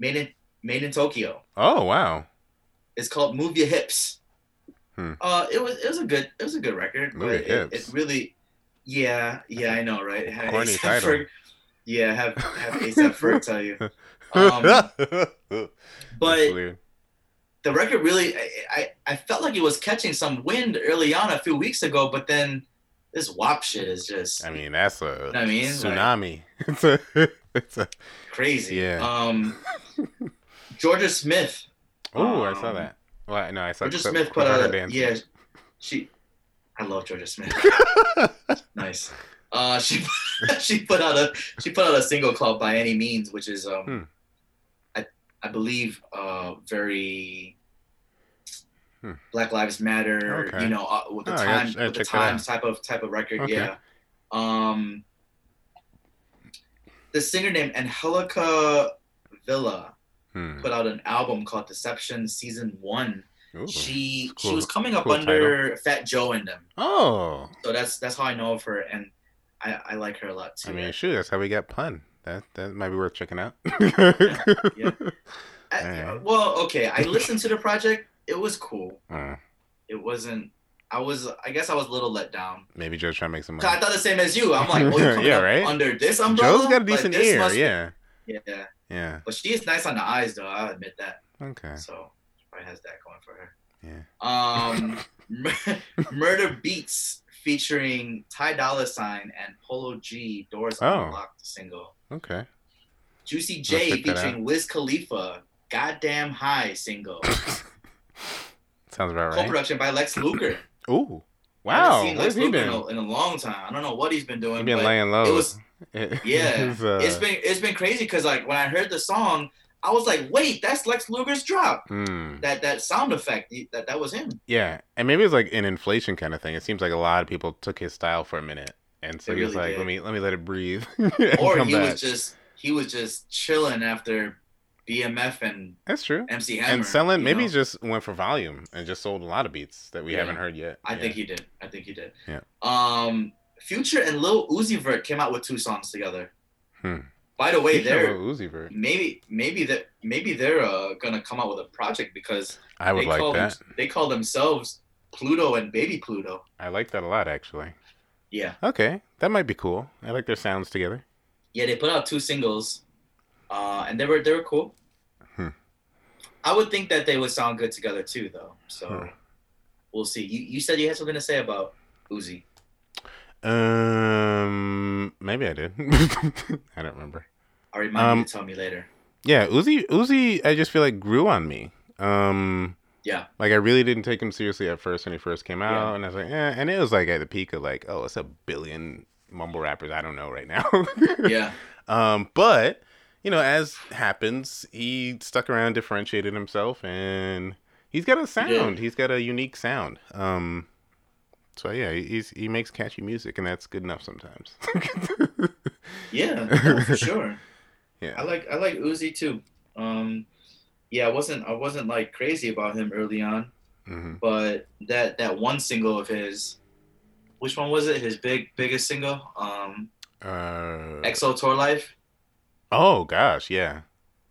made in made in Tokyo. Oh wow. It's called Move Your Hips. Hmm. Uh, it was it was a good it was a good record. Move Your it, Hips. it really, yeah, yeah, I know, right? Corny title. Ferg- yeah, have have ASAP Ferg tell you. Um, but the record really, I, I I felt like it was catching some wind early on a few weeks ago, but then this WAP shit is just I mean, that's a know I mean? Like- tsunami. it's a, it's a. crazy. Yeah. Um, Jorja Smith. Oh, I saw Um, that. Well, no, I saw. Jorja Smith put out a dancing. yeah. She, I love Jorja Smith. nice. Uh, she she put out a she put out a single called "By Any Means," which is um, Hmm. I I believe uh very Hmm. Black Lives Matter. Okay. You know, uh, with the Oh, I gotta time ch- with the check that out. times type of type of record. Okay. Yeah. Um. The singer named Angelica Vila Hmm. put out an album called Deception Season One. Ooh. She cool- she was coming up cool under Fat Joe and them, Oh, so that's that's how I know of her, and I, I like her a lot too. I mean, shoot, that's how we got pun. That that might be worth checking out. yeah. I- Alright. well, okay, I listened to the project. It was cool. Uh, It wasn't. I was. I guess I was a little let down. maybe Joe's trying to make some money. I thought the same as you. I'm like, oh, Yeah, up right? under this umbrella. Joe's got a decent ear. Yeah, Yeah. Yeah. But she is nice on the eyes, though. I'll admit that. Okay. So she probably has that going for her. Yeah. Um, Murda Beatz featuring Ty Dolla Sign and Polo G. Doors Oh. Unlocked single. Okay. Juicy J featuring Wiz Khalifa. Goddamn High single. Sounds about right. Co-production by Lex Luger. Ooh. I haven't Wow. seen Where's Lex Luger in a, in a long time. I don't know what he's been doing. He been but laying low. it was- yeah, He's, uh, it's been it's been crazy because like when I heard the song, I was like, wait, that's Lex Luger's drop. mm, That that sound effect, that that was him. yeah, and maybe it's like an inflation kind of thing. It seems like a lot of people took his style for a minute, and so They he was really like, did. "Let me let me let it breathe." or he back. was just he was just chilling after BMF and That's true. MC Hammer. and selling, maybe know? he just went for volume and just sold a lot of beats that we Yeah. haven't heard yet. I Yeah. think he did. I think he did. Yeah. Um, Future and Lil Uzi Vert came out with two songs together. Hmm. By the way, Speaking they're Uzi Vert. maybe maybe that maybe they're uh, gonna come out with a project because I would they like call that. them, they call themselves Pluto and Baby Pluto. I like that a lot, actually. Yeah, Okay, that might be cool. I like their sounds together. yeah. They put out two singles, uh, and they were they were cool. Hmm. I would think that they would sound good together too, though. So Hmm. we'll see. You you said you had something to say about Uzi. Um, maybe I did. I don't remember. I'll remind Um, you to tell me later. Yeah, Uzi. Uzi, I just feel like grew on me. Um, Yeah. like I really didn't take him seriously at first when he first came out, Yeah. and I was like, eh. And it was like at the peak of like, oh, it's a billion mumble rappers I don't know right now. Yeah. Um, but you know, as happens, he stuck around, differentiated himself, and he's got a sound. He's got a unique sound. Um, so yeah, he- he's he makes catchy music, and that's good enough sometimes. Yeah, no, for sure. Yeah. I like I like Uzi too. Um, yeah, I wasn't I wasn't like crazy about him early on, hmm but that that one single of his, which one was it? His big biggest single, um, Uh, EXO Tour Life. oh gosh, yeah,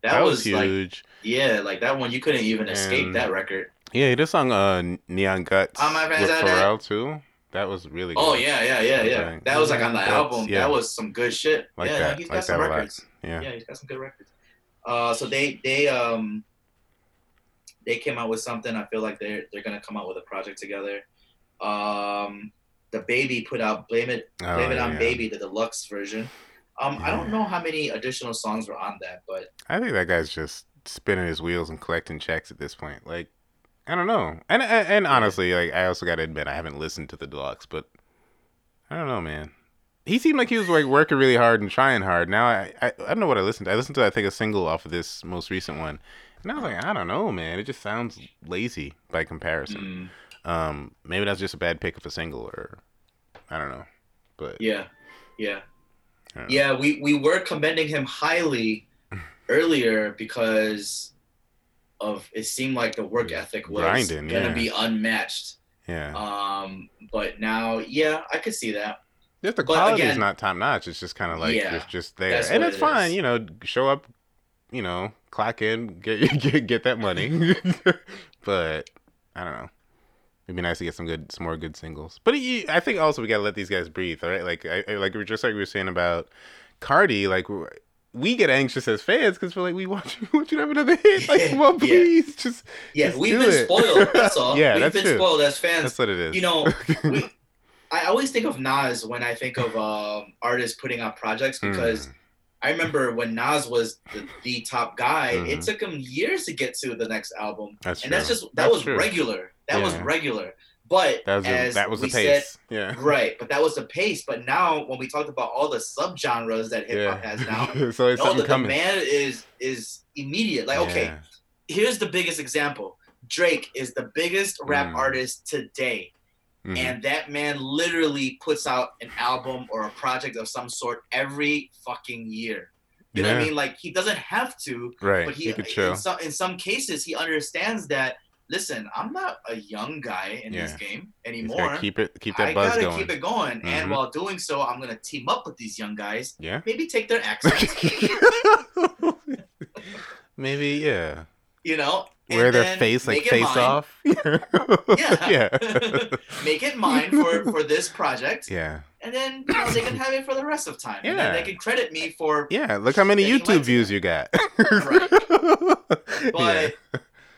That, that, was, was, like huge. yeah, like that one you couldn't even escape And- that record. Yeah, he did song uh Neon Guts Oh, my with. Pharrell too. That was really good. Oh yeah, yeah, yeah, yeah. Okay. That was like on the That's- album. yeah. That was some good shit. Like yeah, that. he's like got some that records. Yeah. yeah, he's got some good records. Uh, so they they um they came out with something. I feel like they're they're gonna come out with a project together. Um, the baby put out "Blame It Oh, Blame It on yeah. Baby," the deluxe version. Um, I don't know how many additional songs were on that, but I think that guy's just spinning his wheels and collecting checks at this point. Like, I don't know. And and, and honestly, like, I also got to admit, I haven't listened to the deluxe, but I don't know, man. He seemed like he was like working really hard and trying hard. Now I, I I don't know what I listened to. I listened to I think a single off of this most recent one, and I was like, I don't know, man. It just sounds lazy by comparison. mm, Um, maybe that's just a bad pick of a single, or I don't know. But yeah, yeah, know. yeah. We we were commending him highly earlier because of it seemed like the work ethic was Grinding, gonna yeah. be unmatched. yeah. Um, but now, yeah, I could see that. Just the But quality is not top notch. It's just kind of like Yeah, it's just there, and it's it fine. is. You know, show up, you know, clock in, get get get that money. but I don't know. It'd be nice to get some good, some more good singles. But you, I think also we gotta let these guys breathe, all right? Like, I, I- like just like we were saying about Cardi, like we- get anxious as fans because we're like, we want you, want you to have another hit. Like, come on, Yeah. please, just Yeah, Just we've been it. spoiled. That's all. Yeah, we've that's been true. spoiled as fans. that's what it is. You know, we, I always think of Nas when I think of um, artists putting out projects Hmm. because I remember when Nas was the, the top guy, it Mhm. took him years to get to the next album, that's true. and that's just that That's was true. regular. That was regular. But That was the, as that was the pace. said, yeah. right? But that was the pace. But now, when we talked about all the subgenres that hip hop Yeah. has now, so it's no, the coming. demand is is immediate. Like, okay, Yeah. here's the biggest example. Drake is the biggest rap Mm. artist today. Mhm. And that man literally puts out an album or a project of some sort every fucking year. You know what I mean? Like he doesn't have to, Right. but he could in some in some cases he understands that listen, I'm not a young guy in this game anymore. keep it keep that I buzz gotta going. keep it going. And Mhm. while doing so, I'm gonna team up with these young guys, Yeah. maybe take their accents, Maybe yeah. you know, and Wear their face like face mine. off. Yeah. yeah. make it mine for for this project. yeah. and then you know, they can have it for the rest of time. And Yeah. they can credit me for. Yeah. Look how many YouTube views you got. But yeah.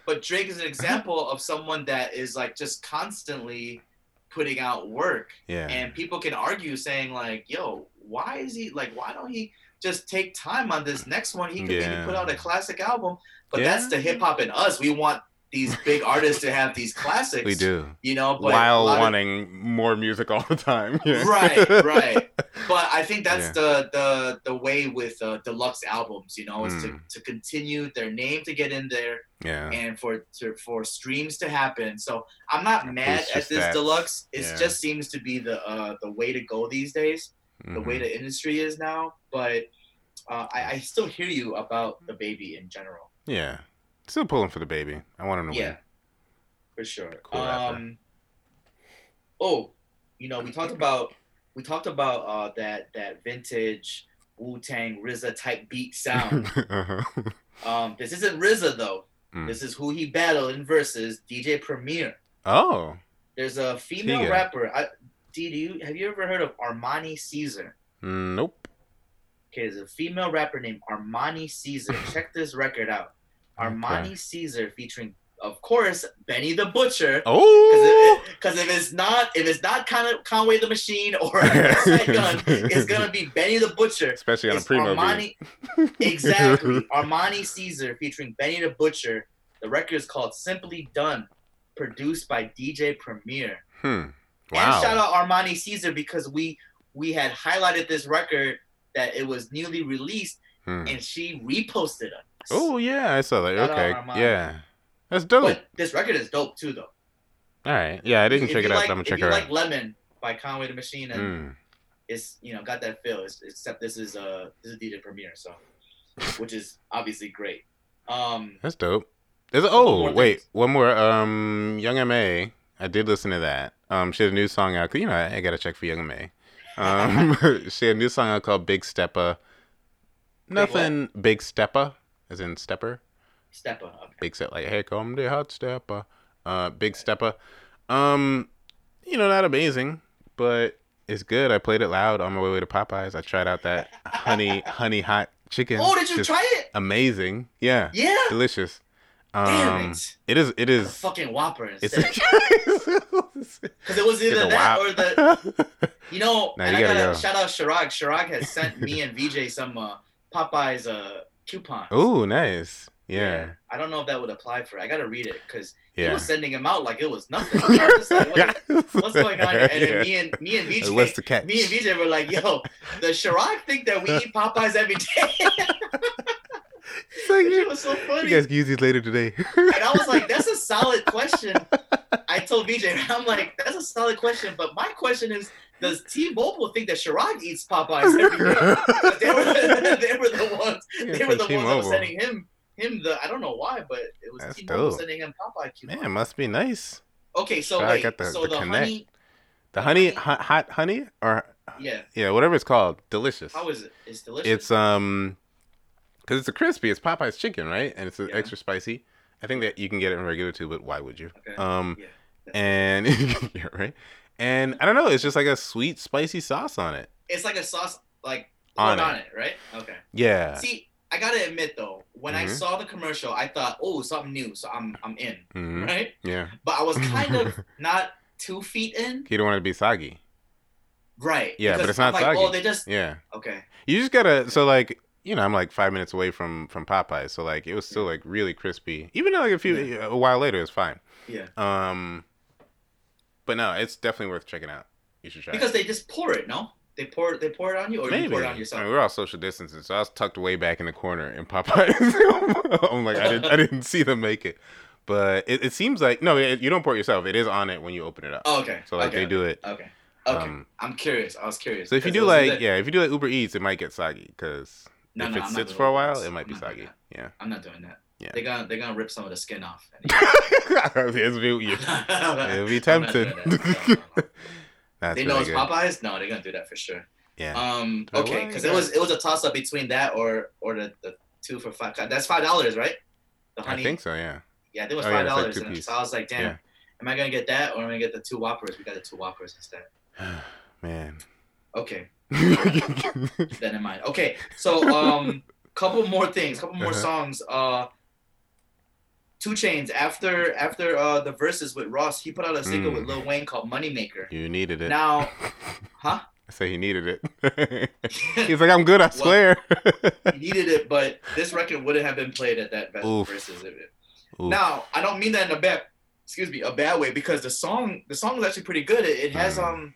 But Drake is an uh-huh. example of someone that is like just constantly putting out work, Yeah. and people can argue saying like, "Yo, why is he like? Why don't he just take time on this next one? He could Yeah. maybe put out a classic album." But Yeah. that's the hip hop in us. We want these big artists to have these classics. We do. You know, but While lot of- wanting more music all the time. Yeah. right, right. But I think that's Yeah. the the the way with uh, deluxe albums. You know, is to, Mm. to continue their name to get in there Yeah. and for to, for streams to happen. So I'm not mad at this stats. deluxe. It Yeah. just seems to be the uh, the way to go these days. The way Mhm. the industry is now. But uh, I, I still hear you about the baby in general. Yeah. Still pulling for the baby. I want him to Yeah, win. for sure. Cool um, oh, you know, we talked about we talked about uh, that that vintage Wu Tang RZA type beat sound. uh-huh. um, this isn't RZA though. Mm. This is who he battled in Verzuz DJ Premier. Oh. There's a female Tiga. rapper. I, D, do you have you ever heard of Armani Caesar? Nope. Okay, there's a female rapper named Armani Caesar. Check this record out. Armani Okay. Caesar featuring, of course, Benny the Butcher. Oh. Because if it's not if it's not kind of Conway the Machine or Gunn, it's gonna be Benny the Butcher. Especially on a It's primo beat. Armani, exactly. Armani Caesar featuring Benny the Butcher. The record is called Simply Done, produced by DJ Premier. Hmm. Wow. And shout out Armani Caesar because we we had highlighted this record that it was newly released, Hmm. and she reposted us. Oh yeah, I saw that. Out Okay. Yeah. That's dope. But this record is dope too, though. All right. Yeah, I didn't If check it out. like- but I'm gonna check you her like out. Lemon by Conway the Machine, and Mm. it's you know got that feel. It's, except this is uh this is DJ Premier, so which is obviously great. Um, That's dope. There's a, oh more wait, things. one more. Um, Young M.A. I did listen to that. Um, she had a new song out. You know, I, I gotta check for Young M.A. Um, she had a new song out called Big Stepper. Nothing Big Stepper, as in stepper. Stepper. Okay. Big step, like here come the hot stepper. Uh, Big Stepper. Um, you know, not amazing, but it's good. I played it loud on my way to Popeyes. I tried out that honey honey hot chicken. Oh, did you Just try it? Amazing. Yeah. Yeah. Delicious. Um, Damn it. It is. It A fucking Whopper It's instead. Because it was either that or the you know. Nah, and you I gotta gotta go. shout out Shirag. Shirag has sent me and VJ some uh, Popeyes uh, coupons. Ooh, nice. Yeah. I don't know if that would apply for. I gotta read it because he was sending them out like it was nothing. I was just like, what- what's going on? here? And then me and me and VJ, What's the catch? me and VJ were like, "Yo, does Shirag think that we eat Popeyes every day?" Like, it was so funny. you guys can use these later today. And I was like, that's a solid question. I told VJ, I'm like, that's a solid question. But my question is, does T-Mobile think that Shirag eats Popeyes every day? They were, they were the ones. Yeah, They were the ones that were sending him him the. I don't know why, but it was That's T-Mobile dope. sending him Popeye coupons. Man, must be nice. Okay, so wait, got the- so the the, honey, The honey, hot, hot honey, or yeah, yeah, whatever it's called, delicious. how is it? It's delicious. It's um, because it's a crispy. It's Popeye's chicken, right? And it's Yeah. extra spicy. I think that you can get it in regular too, but why would you? Okay. Um, Yeah. and yeah, right. And I don't know. It's just like a sweet, spicy sauce on it. It's like a sauce, like On it. on it, right? Okay. Yeah. See, I gotta admit though, when I Mhm. saw the commercial, I thought, oh, something new, so I'm I'm in, hmm right? Yeah. But I was kind of not two feet in, You don't want it to be soggy. right? Yeah, but it's not I'm like, soggy. Oh, they just Yeah. okay. You just gotta. So like, you know, I'm like five minutes away from from Popeyes, so like it was still like really crispy. Even though like a few a while later, it's fine. Yeah. Um. But no, it's definitely worth checking out. You should try. it. Because they just pour it, no? They pour they pour it on you, or you pour it on I yourself. mean, we're all social distancing, so I was tucked way back in the corner in Popeyes. I'm like, I didn't, I didn't see them make it, but it, it seems like no, it, you don't pour it yourself. It is on it when you open it up. oh, okay. So like okay, they do it. Okay. Okay. Um, I'm curious. I was curious. So if you do like yeah, if you do like Uber Eats, it might get soggy because No, if no, it sits for a while, it might be I'm not soggy. Yeah. I'm not doing that. Yeah. They're gonna they're gonna rip some of the skin off. It'll be, you- it'll be I'm tempted. doing that. No. They know really it's good. Popeyes. No, they're gonna do that for sure. Yeah. Um. Oh, Okay, because it was it was a toss up between that or or the, the two for five. That's five dollars, right? The I think so. Yeah. Yeah, I think it was Oh, yeah, five like dollars. so I was like, damn, Yeah. am I gonna get that or am I gonna get the two whoppers? We got the two whoppers instead. Man. Okay, keep that in mind. Okay, so um, couple more things, couple more Uh-huh. songs. Uh, 2 Chainz after after uh the Verzuz with Ross, he put out a single Mm. with Lil Wayne called Moneymaker. you needed it. Now, huh? I say he needed it. He's like, I'm good. I swear. he needed it, but this record wouldn't have been played at that Oof. Verzuz. It, Ooh. Now, I don't mean that in a bad, excuse me, a bad way because the song, the song is actually pretty good. It, it has Mm. um,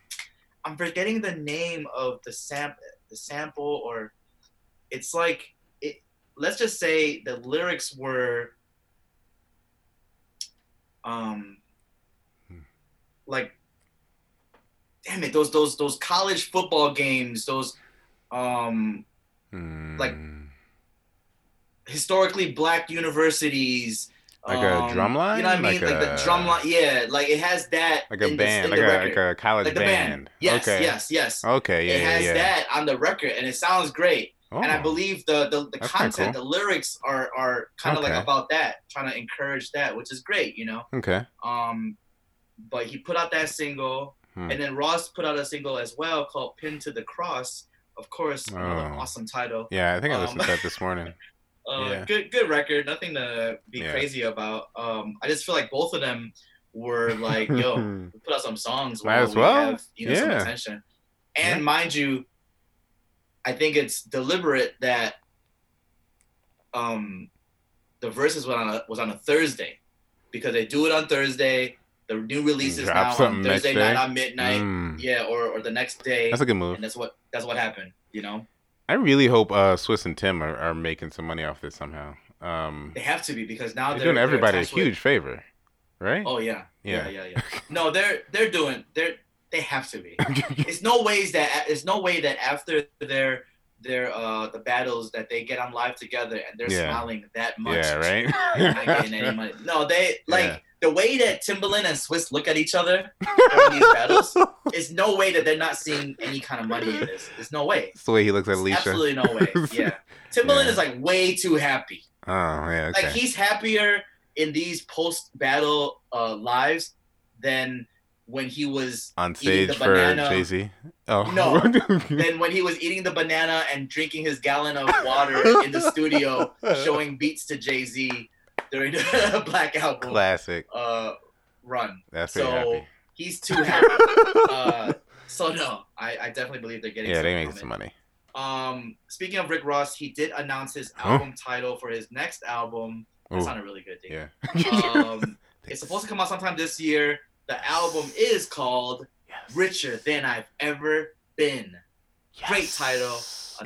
I'm forgetting the name of the sample, the sample, or it's like it. Let's just say the lyrics were, um, Hmm. like, damn it, those those those college football games, those um like- Hmm. historically black universities. Like a um, drum line? You know what I mean? Like Like, the a- drum line. Yeah, like it has that. like a the- band, in like the a like a college Like band. band. Yes, okay. yes, yes. Okay. Yeah. it has yeah, yeah. that on the record, and it sounds great. Oh. And I believe the the, the content, the lyrics are are kind of Okay. like about that, trying to encourage that, which is great, you know. Okay. Um, but he put out that single, Hmm. and then Ross put out a single as well called "Pin to the Cross." Of course, another Oh. awesome title. Yeah, I think I Um, listened to that this morning. Uh, Yeah. Good, good record. Nothing to be Yeah. crazy about. Um, I just feel like both of them were like, "Yo, we put out some songs. Might as we well. Have, you know, some attention." And Yeah. mind you, I think it's deliberate that um, the Verzuz was on a, was on a Thursday because they do it on Thursday. The new release is now on Thursday night on midnight. Mm. Yeah, or, or the next day. That's a good move. and that's what that's what happened. You know, I really hope uh, Swizz and Tim are, are making some money off this somehow. Um, they have to be because now they're they're doing they're everybody a attached with- huge favor, right? Oh yeah, Yeah. yeah, yeah, yeah. No, they're they're doing they're they have to be. It's no ways that it's no way that after their their uh the battles that they get on live together and they're Yeah. smiling that much. yeah, right. Not getting any money. No, they like Yeah. the way that Timbaland and Swizz look at each other during these battles. It's no way that they're not seeing any kind of money in this. There's no way. That's the way he looks at Alicia. Absolutely no way. Yeah. Timbaland Yeah. is like way too happy. Oh yeah, okay. Like he's happier in these post battle uh lives than when he was On stage for banana. Jay Z. Oh No. than when he was eating the banana and drinking his gallon of water in the studio, showing beats to Jay Z during the Black Album Classic. uh, run. That's So happy. he's too happy. uh, so no, I, I definitely believe they're getting. yeah, they making some money. Um, speaking of Rick Ross, he did announce his Huh? album title for his next album. That Ooh, sounded really good, dude. yeah. Um, it's supposed to come out sometime this year. The album is called Yes. "Richer Than I've Ever Been." Great Yes. title.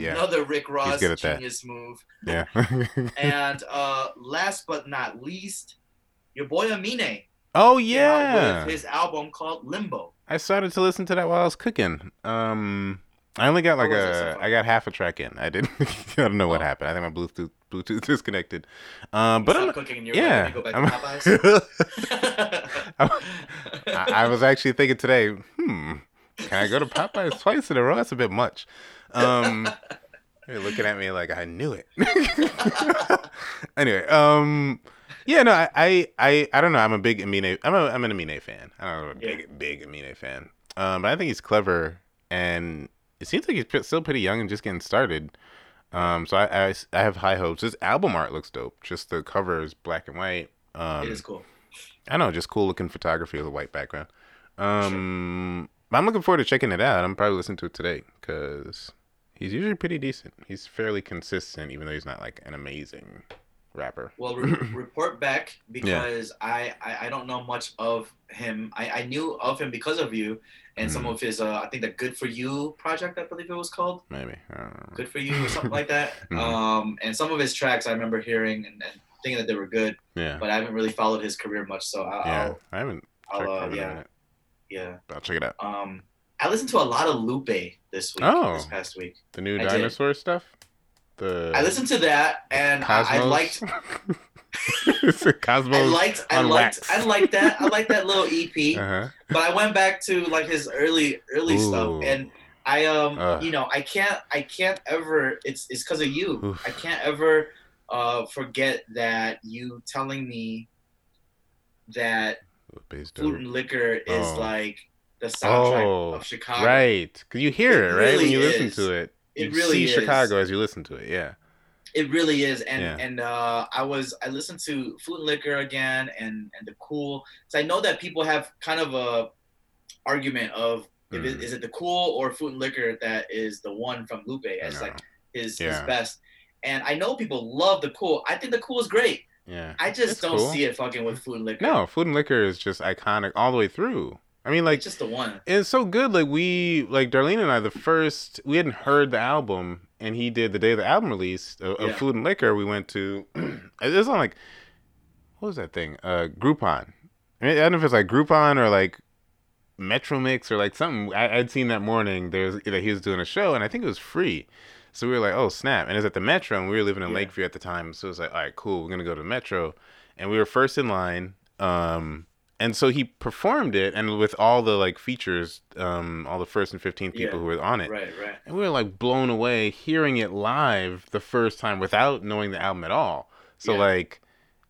Yeah. Another Rick Ross at that. genius move. Yeah. And uh, last but not least, your boy Amine. oh yeah. His album called Limbo. I started to listen to that while I was cooking. Um, I only got like How was it so a, got half a track in. I didn't, I don't know what Oh. happened. I think my Bluetooth Bluetooth disconnected. Um, but I'm, cooking and you're yeah, ready to go back I'm- I, I was actually thinking today, hmm, can I go to Popeyes twice in a row? That's a bit much. Um, you're looking at me like I knew it. anyway, um, yeah, no, I, I, I, I don't know. I'm a big Amine. I'm a, I'm an Amine fan. I don't know, a Yeah. big, big Amine fan. Um, but I think he's clever, and it seems like he's still pretty young and just getting started. Um, so I have high hopes. This album art looks dope. Just the cover is black and white. Um, it is cool. I know, just cool looking photography with a white background. Um, but I'm looking forward to checking it out. I'm probably listening to it today because he's usually pretty decent. He's fairly consistent, even though he's not like an amazing rapper. Well, re- report back because I, I I don't know much of him. I, I knew of him because of you and some Mhm. of his uh I think the Good for You project I believe it was called Maybe. I don't know. Good for You or something like that. Mhm. Um, and some of his tracks I remember hearing and, and thinking that they were good, Yeah. but I haven't really followed his career much. So I, Yeah. I'll I haven't I'll, checked uh, for him in yeah. yeah. I'll check it out. Um, I listened to a lot of Lupe this week. Oh. This past week, The new I did. dinosaur stuff. The I listened to that and Cosmos. I liked Cosmos. I liked I liked wax. I liked that I liked that little EP. Uh-huh. but I went back to like his early early Ooh. stuff and I um Ugh. you know I can't I can't ever it's it's because of you Oof. I can't ever uh forget that you telling me that food and liquor is Oh. like the soundtrack Oh, of Chicago Right, because you hear It it, right when really you listen to it. It you really see is. Chicago as you listen to it. Yeah. It really is and Yeah. and uh I was I listened to food and liquor again and and the cool so I know that people have kind of a argument of if it, Mhm. is it the cool or food and liquor that is the one from Lupe as No. like his his best. And I know people love the cool. I think the cool is great. Yeah. I just It's don't cool. see it fucking with food and liquor. No, Food and Liquor is just iconic all the way through. I mean, like it's just the one. it's so good. Like we, like Darlene and I, the first we hadn't heard the album, and he did the day of the album release of, of Food and Liquor. We went to it was on like what was that thing? Uh, Groupon. I, mean, I don't know if it's like Groupon or like Metro Mix or like something. I, I'd seen that morning there was that he was doing a show, and I think it was free. So we were like, oh snap! And it was at the Metro, and we were living in Yeah. Lakeview at the time. So it was like, all right, cool, we're gonna go to Metro, and we were first in line. Um, and so he performed it, and with all the like features, um, all the first and fifteen people Yeah. who were on it, Right, right. and we were like blown away hearing it live the first time without knowing the album at all. So Yeah. like,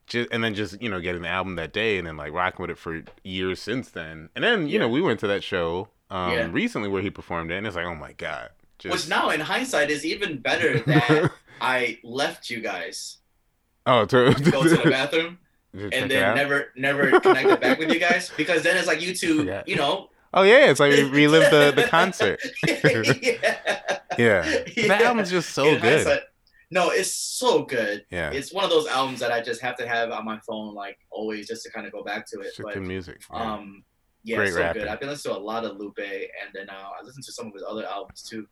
just and then just you know getting the album that day, and then like rocking with it for years since then. And then you Yeah. know we went to that show um, recently where he performed it, and it's like, oh my god, just Which now in hindsight is even better that I left you guys oh to, go to the bathroom to and then out? never never connected back with you guys because then it's like you two, Forgot. you know. Oh yeah, it's like relive the the concert. yeah. Yeah, that album's just so In good. hindsight- no, it's so good. Yeah, It's one of those albums that I just have to have on my phone, like always, just to kind of go back to it. it's But good music. yeah. um, yeah, Great so rapper. good. I've been listening to a lot of Lupe, and then uh, I listened to some of his other albums too.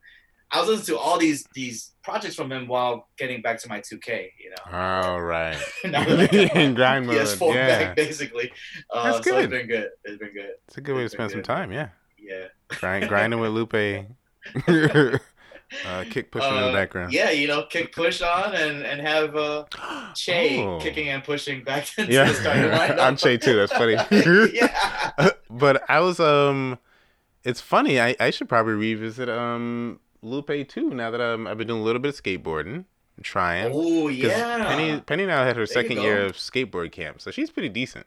I was listening to all these these projects from him while getting back to my 2K. You know, all right, Now I in grind mode. PS4 Yeah, back basically. Uh, That's So good. it's been good. It's been good. it's a good way to spend been some time. Yeah, Yeah. Grind, grinding with Lupe. uh, kick pushing in the Uh, background. Yeah, you know, kick push on and and have uh, Che Oh. kicking and pushing back into Yeah, the starting lineup. I'm Che too. That's funny. yeah. but I was um, it's funny. I I should probably revisit um Lupe too. Now that um I've been doing a little bit of skateboarding, trying. Oh yeah. Penny Penny now had her you second year of skateboard camp, so she's pretty decent.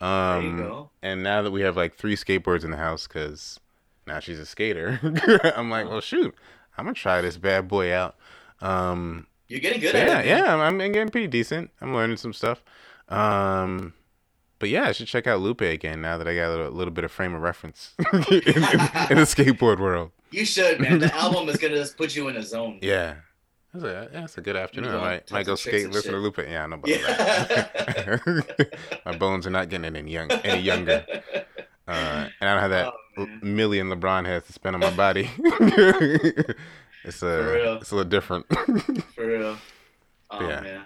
there Um, you go. and now that we have like three skateboards in the house, because now she's a skater, I'm like, well, shoot, I'm gonna try this bad boy out. Um, You're getting good so at yeah, it. man. yeah, I'm, I'm getting pretty decent. I'm learning some stuff. Um, but yeah, I should check out Lupe again now that I got a little, little bit of frame of reference in, in, in the skateboard world. You should, man. The album is gonna just put you in a zone. Yeah. That's a, that's a good afternoon. I might, might go skate, and listen to. Lupe. Yeah, I know about that. My bones are not getting any young, any younger. Uh, and I don't have that Oh, million LeBron has to spend on my body. it's a, it's a little different. For real. Oh Yeah. man.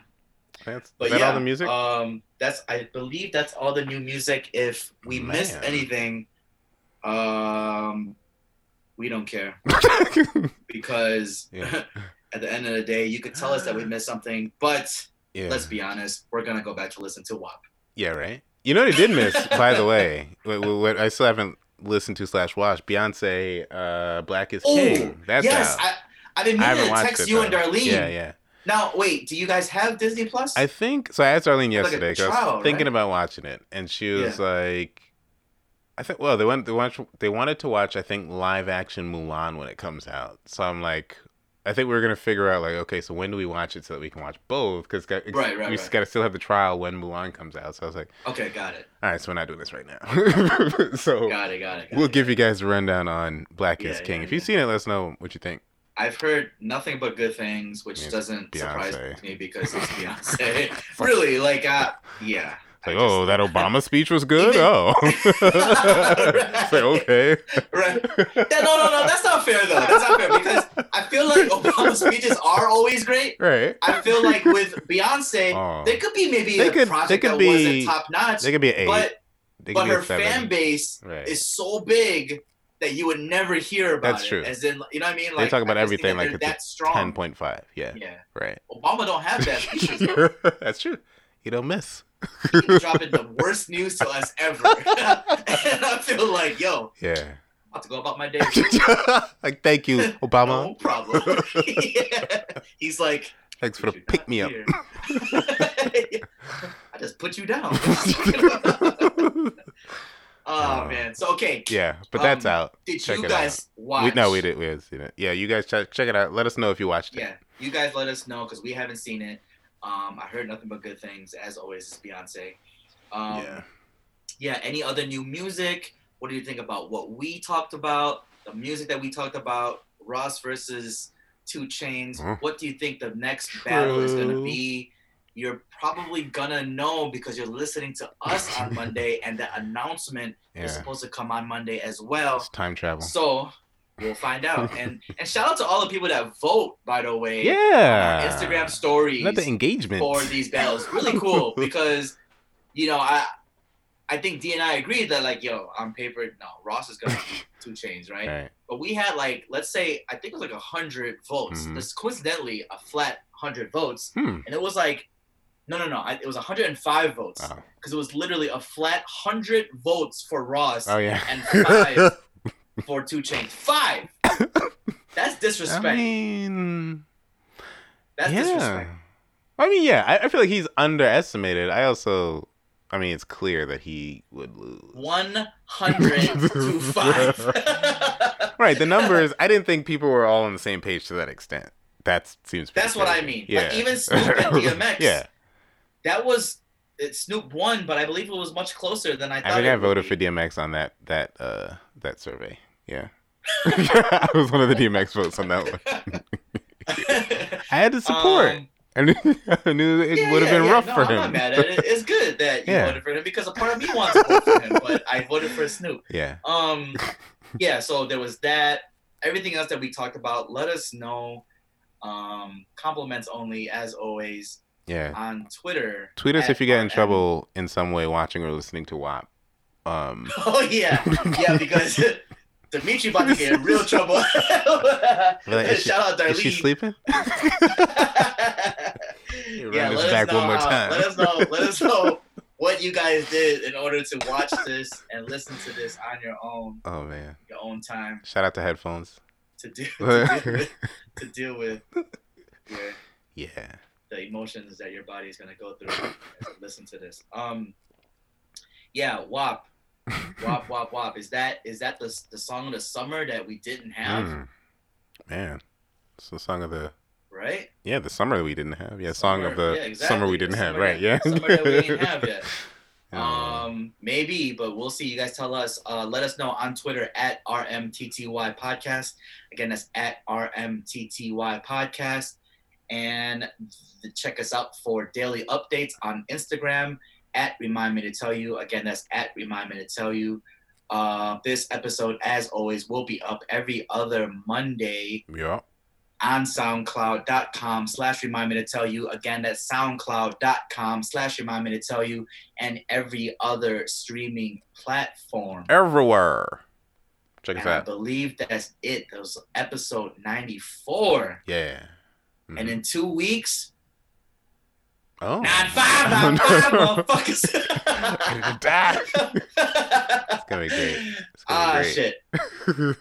That's, But that yeah, all the music? Um, that's I believe that's all the new music. If we missed Man. anything, um, we don't care because Yeah. at the end of the day, you could tell us that we missed something, but yeah. let's be honest, we're gonna go back to listen to WAP. yeah, right. You know what I did miss, by the way. What, what, I still haven't listened to slash watched. Beyonce, uh, Black is Oh, King. That's yes, out. I I've been I meaning to text it. you and. Darlene. Yeah, yeah. Now wait, do you guys have Disney Plus? I think so. I asked Darlene Like a I was thinking right? about watching it, and she was like, "I think well, they went they watch they wanted to watch I think live action Mulan when it comes out." So I'm like, I think we are gonna figure out like, okay, so when do we watch it so that we can watch both? Because Right, right, we right. got to still have the trial when Mulan comes out. So I was like, okay, got it, all right, so we're not doing this right now. so got it, got it. Got we'll it. give you guys a rundown on Black is King. yeah, if you've yeah. seen it, let us know what you think. I've heard nothing but good things, which doesn't surprise me because it's Beyonce. really, like, uh, yeah. Like, oh, just- oh, that Obama speech was good. Even- oh, it's like okay. Right. Yeah, no, no, no. That's not fair though. That's not fair because I feel like Obama's speeches are always great. Right. I feel like with Beyonce, Oh. there could be maybe They a could- project they could that be- wasn't top notch, They could be an eight. but they could but be a her fan base Right. is so big that you would never hear about That's it. true. As in, you know what I mean? They Like talk about I just think everything like it's that strong. Ten point five. Yeah. Yeah. Right. Obama don't have that. That's true. You don't miss. Dropping the worst news to us ever. and I feel like, yo, Yeah. I'm about to go about my day. like thank you, Obama. No problem. Yeah. He's like, Thanks for the pick me up. I just put you down. oh Uh, man. So okay. yeah, but that's Um, out. Did Check you guys watch? We, no, we didn't. We had seen it. Yeah, you guys check check it out. Let us know if you watched it. Yeah, you guys let us know because we haven't seen it. Um, I heard nothing but good things. As always, it's Beyonce. Um, yeah. yeah. Any other new music? What do you think about what we talked about? The music that we talked about. Ross versus 2 Chainz. Mhm. What do you think the next battle is going to be? you're probably gonna know because you're listening to us on Monday, and the announcement Yeah. is supposed to come on Monday as well. It's time travel. So we'll find out. And and shout out to all the people that vote, by the way. yeah. on Instagram stories Not the engagement. for these battles. Really cool because you know I I think D and I agreed that like yo on paper no Ross is gonna 2 Chainz right? Right. but we had like let's say I think it was like a hundred votes. Mhm. This coincidentally a flat hundred votes, Hmm. and it was like no no no I, it was 105 votes Oh. because it was literally a flat hundred votes for Ross oh yeah. and five for 2 Chainz. Five. That's disrespect. I mean, That's yeah. disrespect. I mean, yeah. I, I feel like he's underestimated. I also, I mean, it's clear that he would lose. One hundred to five. Right. The numbers. I didn't think people were all on the same page to that extent. That seems. pretty That's what I mean. Yeah. Like, even Snoop and DMX. yeah. that was it, Snoop won, but I believe it was much closer than I thought. I think I voted for DMX on that that uh that survey. Yeah. I was one of the DMX votes on that one. I had to support. Um, I knew, I knew it yeah, would have yeah, been yeah. rough no, for I'm him. not mad at it. It's good that you voted for him because a part of me wants to vote for him, but I voted for Snoop. Yeah. Um, yeah. So there was that. Everything else that we talked about, let us know. Um, compliments only, as always, Yeah. on Twitter. Tweet us if you get in trouble in some way watching or listening to WAP. Um, Oh yeah, yeah, because Dimitri about to get in real trouble. Like, is she- Shout out Darlene. is she sleeping? yeah, let us back know one more how- time. Let us know. Let us know what you guys did in order to watch this and listen to this on your own, Oh man! your own time Shout out to headphones. to do to deal with, to deal with your, Yeah. the emotions that your body is gonna go through listen to this. Um, yeah, WAP, WAP, wop wop. Is that is that the the song of the summer that we didn't have? Mm. Man, it's the song of the Right? yeah the summer that we didn't have. Yeah, song of the yeah, exactly. summer we didn't have. summer Right? that- Yeah. Summer that we didn't have yet. Um, maybe, but we'll see. You guys tell us. Uh, let us know on Twitter at RMTTY Podcast. Again, that's at RMTTY Podcast. And check us out for daily updates on Instagram at Remind Me to Tell You. Again, that's at Remind Me to Tell You. Uh, this episode, as always, will be up every other Monday yeah. on soundcloud.com slash remind me to tell you again that's soundcloud.com slash remind me to tell you and every other streaming platform Everywhere. Check us and i out. believe that's it that was episode 94 Yeah. and Mhm. in two weeks oh. not five not five motherfuckers die. It's gonna be great. It's gonna ah be great. shit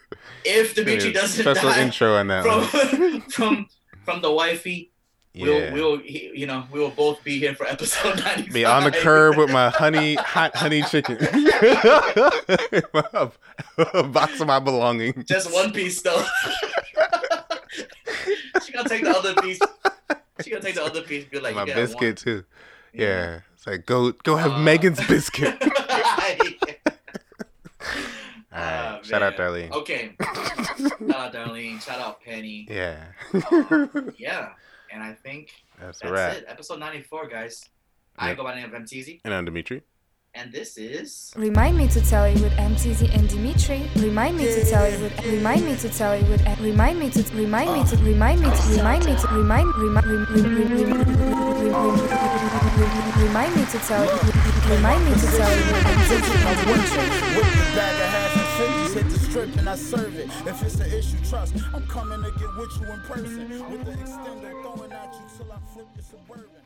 if Dimitri doesn't special die intro on that one. from, from from the wifey Yeah. we'll we'll you know we will both be here for episode 95 Be on the curb with my honey, hot honey chicken. a box of my belongings. Just one piece though. she gonna take the other piece. She gonna take the other piece. Be like, my biscuit too. one. Yeah. It's like go go have Uh, Megan's biscuit. All right. Shout out. Darlene. Okay. Shout out Darlene. Shout out Penny. Yeah. Yeah. And I think That's that's wrap. it. Episode 94, guys. I Yep. go by the name of M. Teezy, And I'm Dimitri. And this is. Remind me to tell you with M. Teezy and Dimitri. Remind me to tell you with remind me to tell you with remind me to remind me to remind me to remind me to remind remind remind me to tell you remind me to tell you with M. Teezy and Dimitri. With the bag of hash and fifties, hit the strip and I serve it. If it's an issue, trust, I'm coming to get with you in person. With the extender throwing at you till I flip your suburban. All my business